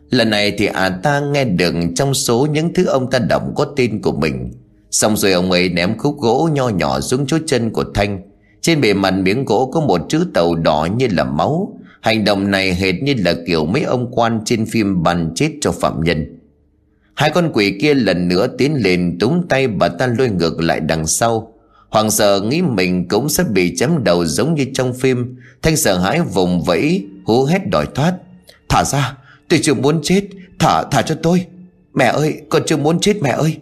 S1: Lần này thì à ta nghe được trong số những thứ ông ta đọc có tên của mình. Xong rồi ông ấy ném khúc gỗ nho nhỏ xuống chỗ chân của Thanh. Trên bề mặt miếng gỗ có một chữ tàu đỏ như là máu. Hành động này hệt như là kiểu mấy ông quan trên phim bắn chết cho phạm nhân. Hai con quỷ kia lần nữa tiến lên túng tay bà ta lôi ngược lại đằng sau. Hoàng sợ nghĩ mình cũng sẽ bị chém đầu giống như trong phim. Thanh sợ hãi vùng vẫy hú hét đòi thoát. Thả ra, tôi chưa muốn chết, Thả thả cho tôi. Mẹ ơi, con chưa muốn chết mẹ ơi.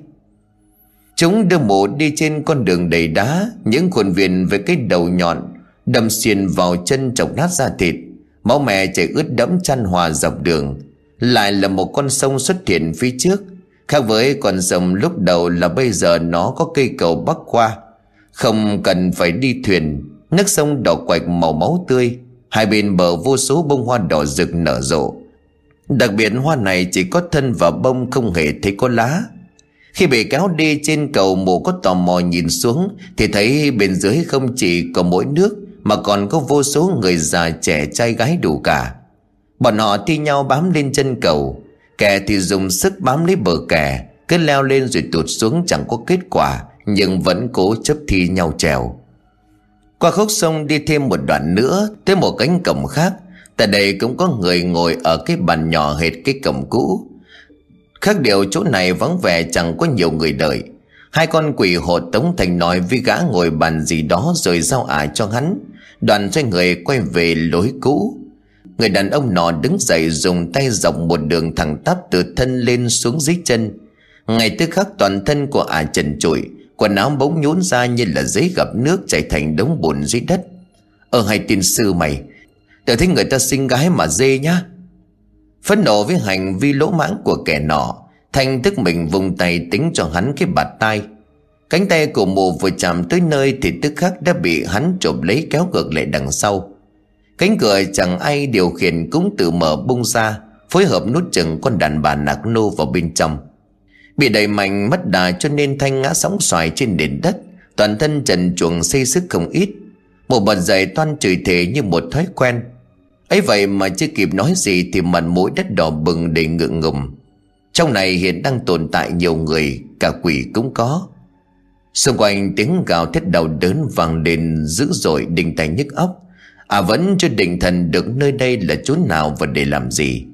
S1: Chúng đưa mộ đi trên con đường đầy đá, Những khuôn viên với cái đầu nhọn Đâm xiên vào chân chọc nát da thịt. Máu mẹ chảy ướt đẫm chăn hòa dọc đường, Lại là một con sông xuất hiện phía trước. Khác với con sông lúc đầu là bây giờ nó có cây cầu bắc qua, Không cần phải đi thuyền, Nước sông đỏ quạch màu máu tươi. Hai bên bờ vô số bông hoa đỏ rực nở rộ. Đặc biệt hoa này chỉ có thân và bông không hề thấy có lá. Khi bị kéo đi trên cầu mộ có tò mò nhìn xuống, Thì thấy bên dưới không chỉ có mỗi nước, Mà còn có vô số người già trẻ trai gái đủ cả. Bọn họ thi nhau bám lên chân cầu. Kẻ thì dùng sức bám lấy bờ kè, Cứ leo lên rồi tụt xuống chẳng có kết quả, Nhưng vẫn cố chấp thi nhau trèo. Qua khúc sông đi thêm một đoạn nữa, Tới một cánh cổng khác. Tại đây cũng có người ngồi ở cái bàn nhỏ hệt cái cổng cũ. Khác điều chỗ này vắng vẻ chẳng có nhiều người đợi. Hai con quỷ hộ tống thành nói với gã ngồi bàn gì đó rồi giao ả cho hắn. Đoàn xoay người quay về lối cũ. Người đàn ông nọ đứng dậy dùng tay dọc một đường thẳng tắp từ thân lên xuống dưới chân. Ngay tức khắc toàn thân của ả trần trụi. Quần áo bỗng nhốn ra như là giấy gặp nước chảy thành đống bùn dưới đất. Ở hai tin sư mày Đừng thấy người ta sinh gái mà dê nhá. Phẫn nộ với hành vi lỗ mãng của kẻ nọ, Thanh tức mình vùng tay tính cho hắn cái bạt tay Cánh tay của mù vừa chạm tới nơi Thì tức khắc đã bị hắn trộm lấy kéo ngược lại đằng sau. Cánh cửa chẳng ai điều khiển cũng tự mở bung ra, Phối hợp nút chừng con đàn bà nạc nô vào bên trong. Bị đẩy mạnh mất đà cho nên Thanh ngã sóng xoài trên nền đất. Toàn thân trần chuồng xây sức không ít. Một bật dậy toan chửi thề như một thói quen. Ấy vậy mà chưa kịp nói gì Thì mặt mũi đất đỏ bừng đầy ngượng ngùng. Trong này hiện đang tồn tại nhiều người, Cả quỷ cũng có. Xung quanh tiếng gào thét đau đớn vang lên dữ dội đình tài nhức óc. À vẫn chưa định thần được nơi đây là chỗ nào và để làm gì.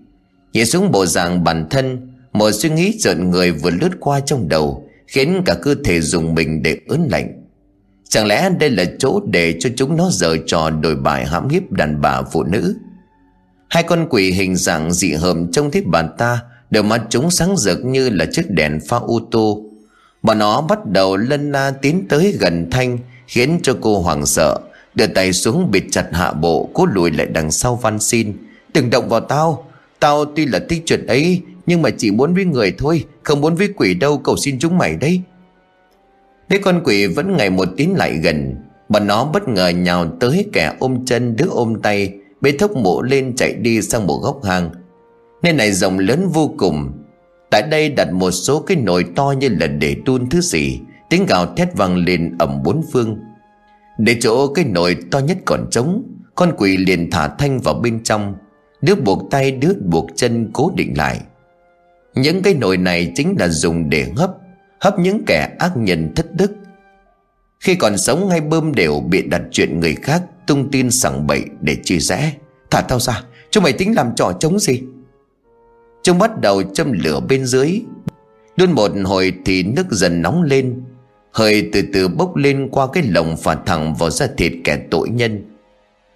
S1: Nhìn xuống bộ dạng bản thân một suy nghĩ giận người vừa lướt qua trong đầu, Khiến cả cơ thể dùng mình để ớn lạnh. Chẳng lẽ đây là chỗ để cho chúng nó giờ trò đổi bài hãm hiếp đàn bà phụ nữ? Hai con quỷ hình dạng dị hợm trông thấy bàn ta Đều mắt chúng sáng rực như là chiếc đèn pha ô tô. Bọn nó bắt đầu lân la tiến tới gần Thanh, Khiến cho cô hoảng sợ, Đưa tay xuống bịt chặt hạ bộ, Cố lùi lại đằng sau van xin. Đừng động vào tao Tao tuy là thích chuyện ấy nhưng mà chỉ muốn với người thôi, Không muốn với quỷ đâu, cầu xin chúng mày đấy. Thế con quỷ vẫn ngày một tiến lại gần Bọn nó bất ngờ nhào tới kẻ ôm chân đứa ôm tay, Bế thốc mộ lên chạy đi sang một góc hang. Nơi này rộng lớn vô cùng. Tại đây đặt một số cái nồi to như là để đun thứ gì, Tiếng gào thét vang lên ẩm bốn phương. Để chỗ cái nồi to nhất còn trống, Con quỷ liền thả thanh vào bên trong. Đứa buộc tay, đứa buộc chân cố định lại. Những cái nồi này chính là dùng để hấp Hấp những kẻ ác nhân thất đức. Khi còn sống hay bơm đều bị đặt chuyện người khác Tung tin sẵn bậy để chia rẽ. Thả tao ra Chúng mày tính làm trò chống gì? Chúng bắt đầu châm lửa bên dưới. Đun một hồi thì nước dần nóng lên. Hơi từ từ bốc lên qua cái lồng phả thẳng vào da thịt kẻ tội nhân.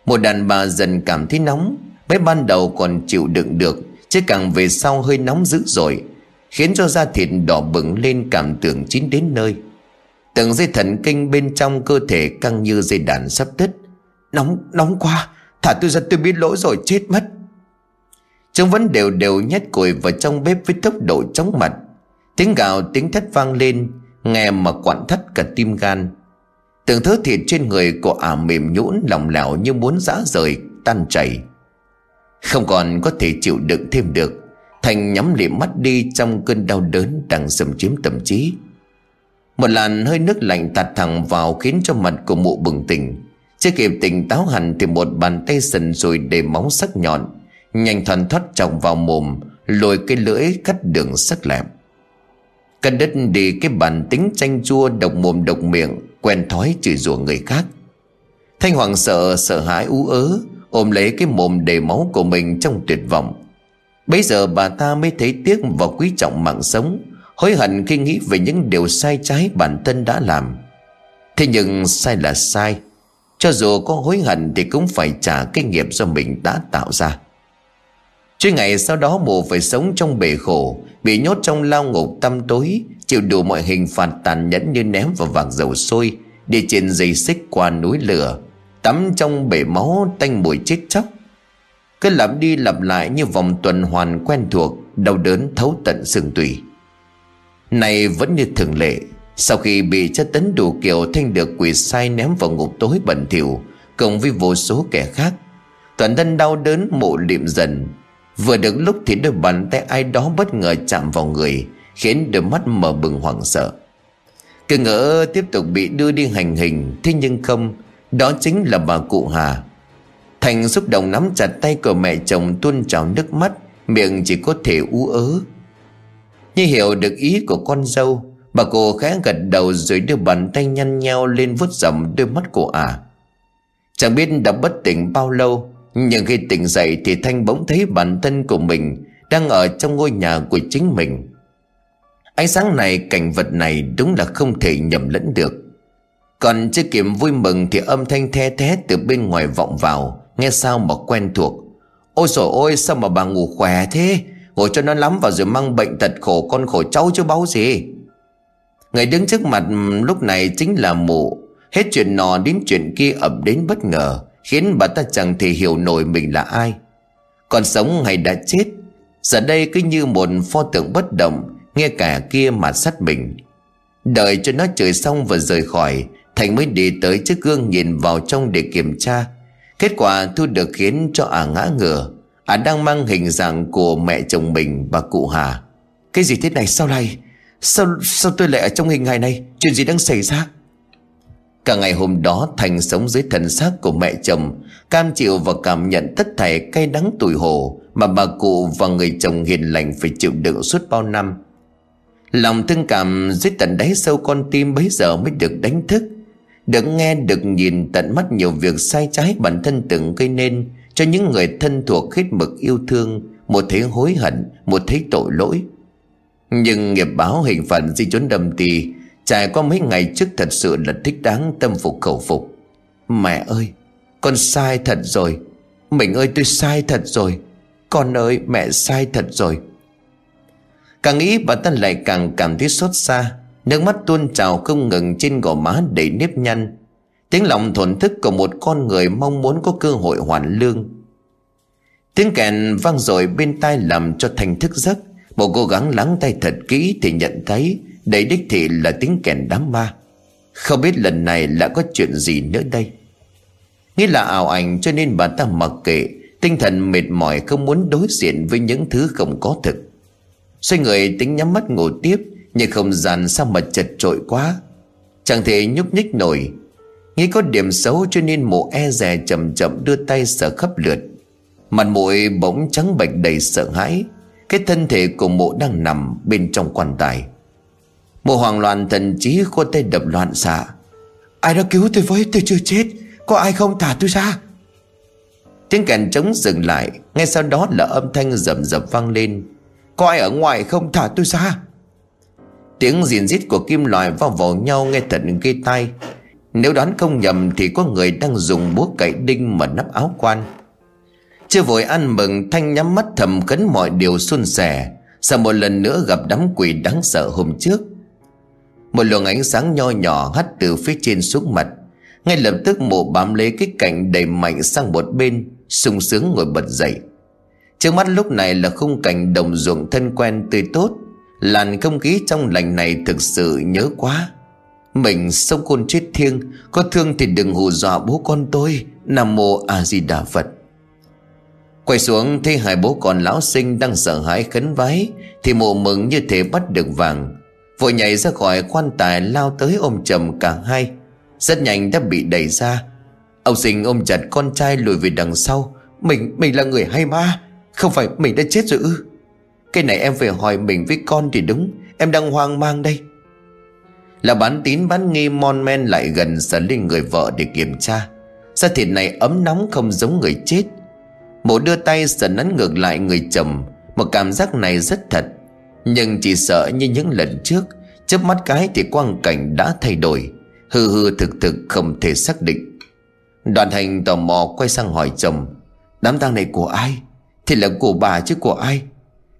S1: Một đàn bà dần cảm thấy nóng Mấy ban đầu còn chịu đựng được. Chứ càng về sau hơi nóng dữ dội Khiến cho da thịt đỏ bừng lên cảm tưởng chín đến nơi. Từng dây thần kinh bên trong cơ thể căng như dây đàn sắp đứt. Nóng, nóng quá Thả tôi ra tôi biết lỗi rồi chết mất. Chúng vẫn đều đều nhét củi vào trong bếp với tốc độ chóng mặt. Tiếng gào tiếng thét vang lên Nghe mà quặn thắt cả tim gan. Từng thớ thịt trên người của ả mềm nhũn lòng lẻo như muốn rã rời tan chảy. Không còn có thể chịu đựng thêm được. Thành nhắm liệm mắt đi trong cơn đau đớn đang xâm chiếm tâm trí. Một làn hơi nước lạnh tạt thẳng vào khiến cho mặt của mụ bừng tỉnh. Chưa kịp tỉnh táo hẳn thì một bàn tay sần rồi để móng sắc nhọn, Nhanh thoăn thoát trọng vào mồm Lồi cái lưỡi cắt đường sắc lẹm. Cần đất đi cái bản tính chanh chua độc mồm độc miệng, Quen thói chửi rủa người khác. Thanh Hoàng sợ sợ hãi ú ớ Ôm lấy cái mồm đầy máu của mình trong tuyệt vọng. Bấy giờ bà ta mới thấy tiếc và quý trọng mạng sống, Hối hận khi nghĩ về những điều sai trái bản thân đã làm. Thế nhưng sai là sai. Cho dù có hối hận thì cũng phải trả cái nghiệp do mình đã tạo ra. Chứ ngày sau đó mù phải sống trong bể khổ, Bị nhốt trong lao ngục tăm tối, Chịu đủ mọi hình phạt tàn nhẫn như ném vào vạc dầu sôi, Đi trên dây xích qua núi lửa Tắm trong bể máu tanh mùi chết chóc. Cứ lặp đi lặp lại như vòng tuần hoàn quen thuộc, Đau đớn thấu tận xương tủy. Này vẫn như thường lệ, Sau khi bị chất tấn đủ kiểu Thanh được quỷ sai ném vào ngục tối bẩn thỉu Cùng với vô số kẻ khác, Toàn thân đau đớn mộ liệm dần. Vừa được lúc thì đôi bàn tay ai đó bất ngờ chạm vào người, Khiến đôi mắt mở bừng hoảng sợ. Cứ ngỡ tiếp tục bị đưa đi hành hình, Thế nhưng không đó chính là bà cụ Hà. Thành xúc động nắm chặt tay của mẹ chồng tuôn trào nước mắt, Miệng chỉ có thể ú ớ. Như hiểu được ý của con dâu, Bà cụ khẽ gật đầu rồi đưa bàn tay nhăn nheo lên vuốt dòng đôi mắt của à Chẳng biết đã bất tỉnh bao lâu, Nhưng khi tỉnh dậy thì Thanh bỗng thấy bản thân của mình Đang ở trong ngôi nhà của chính mình. Ánh sáng này, cảnh vật này đúng là không thể nhầm lẫn được. Còn chưa kịp vui mừng thì âm thanh the thé từ bên ngoài vọng vào, Nghe sao mà quen thuộc. Ôi trời ôi, sao mà bà ngủ khỏe thế? Ngồi cho nó lắm vào rồi mang bệnh tật khổ con khổ cháu chứ báo gì. Người đứng trước mặt lúc này chính là mụ. Hết chuyện nọ đến chuyện kia ập đến bất ngờ, Khiến bà ta chẳng thể hiểu nổi mình là ai. Còn sống hay đã chết, Giờ đây cứ như một pho tượng bất động, Nghe cả kia mà sát mình. Đợi cho nó trời xong và rời khỏi Thành mới đi tới chiếc gương nhìn vào trong để kiểm tra. Kết quả thu được khiến cho ả à ngã ngửa. Ả à đang mang hình dạng của mẹ chồng mình bà cụ Hà. Cái gì thế này sao lại Sao, sao tôi lại ở trong hình hài này? Chuyện gì đang xảy ra? Cả ngày hôm đó Thành sống dưới thần xác của mẹ chồng Cam chịu và cảm nhận tất thảy cay đắng tủi hổ Mà bà cụ và người chồng hiền lành phải chịu đựng suốt bao năm. Lòng thương cảm dưới tận đáy sâu con tim bấy giờ mới được đánh thức. Được nghe được nhìn tận mắt nhiều việc sai trái bản thân từng gây nên. Cho những người thân thuộc hết mực yêu thương Một thế hối hận, một thế tội lỗi. Nhưng nghiệp báo hình phạt di chốn đầm tì Trải qua mấy ngày trước thật sự là thích đáng tâm phục khẩu phục. Mẹ ơi Con sai thật rồi. Mình ơi tôi sai thật rồi. Con ơi mẹ sai thật rồi. Càng nghĩ bà ta lại càng cảm thấy xót xa. Nước mắt tuôn trào không ngừng trên gò má đầy nếp nhăn. Tiếng lòng thổn thức của một con người mong muốn có cơ hội hoàn lương. Tiếng kèn vang rồi bên tai làm cho thành thức giấc. Bộ cố gắng lắng tay thật kỹ thì nhận thấy đây đích thị là tiếng kèn đám ma. Không biết lần này lại có chuyện gì nữa đây. Nghĩ là ảo ảnh cho nên bà ta mặc kệ. Tinh thần mệt mỏi không muốn đối diện với những thứ không có thực. Xoay người tính nhắm mắt ngủ tiếp. Nhưng không gian sao mà chật trội quá? Chẳng thể nhúc nhích nổi. Nghĩ có điểm xấu cho nên mụ e rè chậm chậm đưa tay sờ khắp lượt. Mặt mũi bỗng trắng bệch đầy sợ hãi. Cái thân thể của mụ đang nằm bên trong quan tài. Mụ hoảng loạn thần trí cô tay đập loạn xạ. Ai đã cứu tôi với? Tôi chưa chết. Có ai không thả tôi ra? Tiếng kèn trống dừng lại. Ngay sau đó là âm thanh rầm rập vang lên. Có ai ở ngoài không thả tôi ra? Tiếng rìn rít của kim loại vào vào nhau nghe thật ghê tai. Nếu đoán không nhầm thì có người đang dùng búa cậy đinh mà nắp áo quan. Chưa vội ăn mừng, Thanh nhắm mắt thầm khấn mọi điều xuân sẻ. Sợ một lần nữa gặp đám quỷ đáng sợ hôm trước. Một luồng ánh sáng nho nhỏ hắt từ phía trên xuống mặt. Ngay lập tức mụ bám lấy cái cạnh đầy mạnh sang một bên, sung sướng ngồi bật dậy. Trước mắt lúc này là khung cảnh đồng ruộng thân quen tươi tốt. Làn không khí trong lành này thực sự nhớ quá. Mình sống côn chết thiêng Có thương thì đừng hù dọa bố con tôi. Nam mô A Di Đà Phật. Quay xuống thấy hai bố con lão sinh đang sợ hãi khấn vái Thì mộ mừng như thể bắt được vàng. Vội nhảy ra khỏi quan tài lao tới ôm chầm cả hai. Rất nhanh đã bị đẩy ra. Ông sinh ôm chặt con trai lùi về đằng sau. Mình, mình là người hay ma? Không phải mình đã chết rồi ư? Cái này em phải hỏi mình với con thì đúng. Em đang hoang mang đây. Là bán tín bán nghi, mon men lại gần sờ lên người vợ để kiểm tra. Sao thịt này ấm nóng không giống người chết? Mộ đưa tay sờ nắn ngược lại người chồng. Một cảm giác này rất thật. Nhưng chỉ sợ như những lần trước, chớp mắt cái thì quang cảnh đã thay đổi. Hư hư thực thực không thể xác định. Đoàn hành tò mò quay sang hỏi chồng. Đám tang này của ai? Thì là của bà chứ của ai?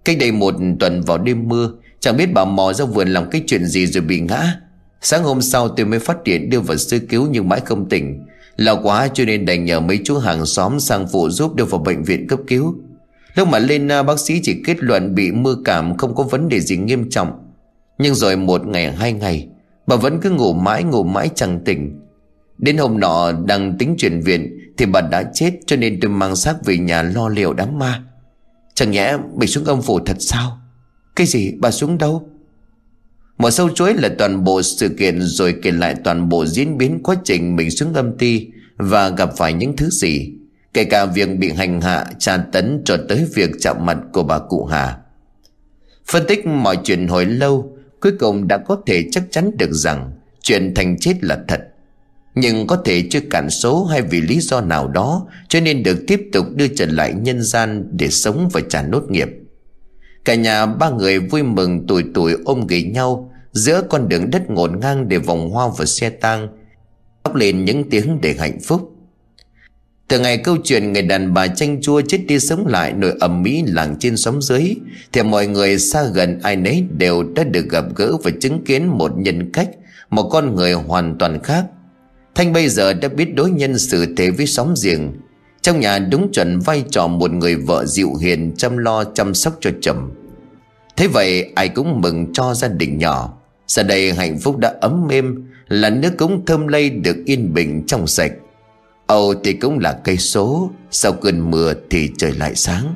S1: Cách đây một tuần vào đêm mưa, Chẳng biết bà mò ra vườn làm cái chuyện gì rồi bị ngã. Sáng hôm sau tôi mới phát hiện đưa vào sơ cứu nhưng mãi không tỉnh. Lo quá cho nên đành nhờ mấy chú hàng xóm sang phụ giúp đưa vào bệnh viện cấp cứu. Lúc mà lên à, bác sĩ chỉ kết luận bị mưa cảm không có vấn đề gì nghiêm trọng. Nhưng rồi một ngày, hai ngày, Bà vẫn cứ ngủ mãi ngủ mãi chẳng tỉnh. Đến hôm nọ đang tính chuyển viện Thì bà đã chết cho nên tôi mang xác về nhà lo liệu đám ma. Chẳng nhẽ bị xuống âm phủ thật sao Cái gì bà xuống đâu một sâu chuối là toàn bộ sự kiện rồi kể lại toàn bộ diễn biến quá trình mình xuống âm ti và gặp phải những thứ gì. Kể cả việc bị hành hạ, tra tấn cho tới việc chạm mặt của bà cụ Hà. Phân tích mọi chuyện hồi lâu, cuối cùng đã có thể chắc chắn được rằng chuyện thành chết là thật. Nhưng có thể chưa cản số hay vì lý do nào đó, cho nên được tiếp tục đưa trở lại nhân gian để sống và trả nốt nghiệp. Cả nhà ba người vui mừng tuổi tuổi ôm ghì nhau Giữa con đường đất ngổn ngang để vòng hoa và xe tang, Khóc lên những tiếng để hạnh phúc từ ngày câu chuyện người đàn bà chanh chua chết đi sống lại nổi ầm mỹ làng trên xóm dưới, Thì mọi người xa gần ai nấy đều đã được gặp gỡ và chứng kiến một nhân cách Một con người hoàn toàn khác Thanh bây giờ đã biết đối nhân xử thế với xóm giềng. Trong nhà đúng chuẩn vai trò một người vợ dịu hiền, chăm lo, chăm sóc cho chồng. Thế vậy ai cũng mừng cho gia đình nhỏ. Giờ đây hạnh phúc đã ấm êm, Là nước cúng thơm lây được yên bình trong sạch. Âu thì cũng là cây số, Sau cơn mưa thì trời lại sáng.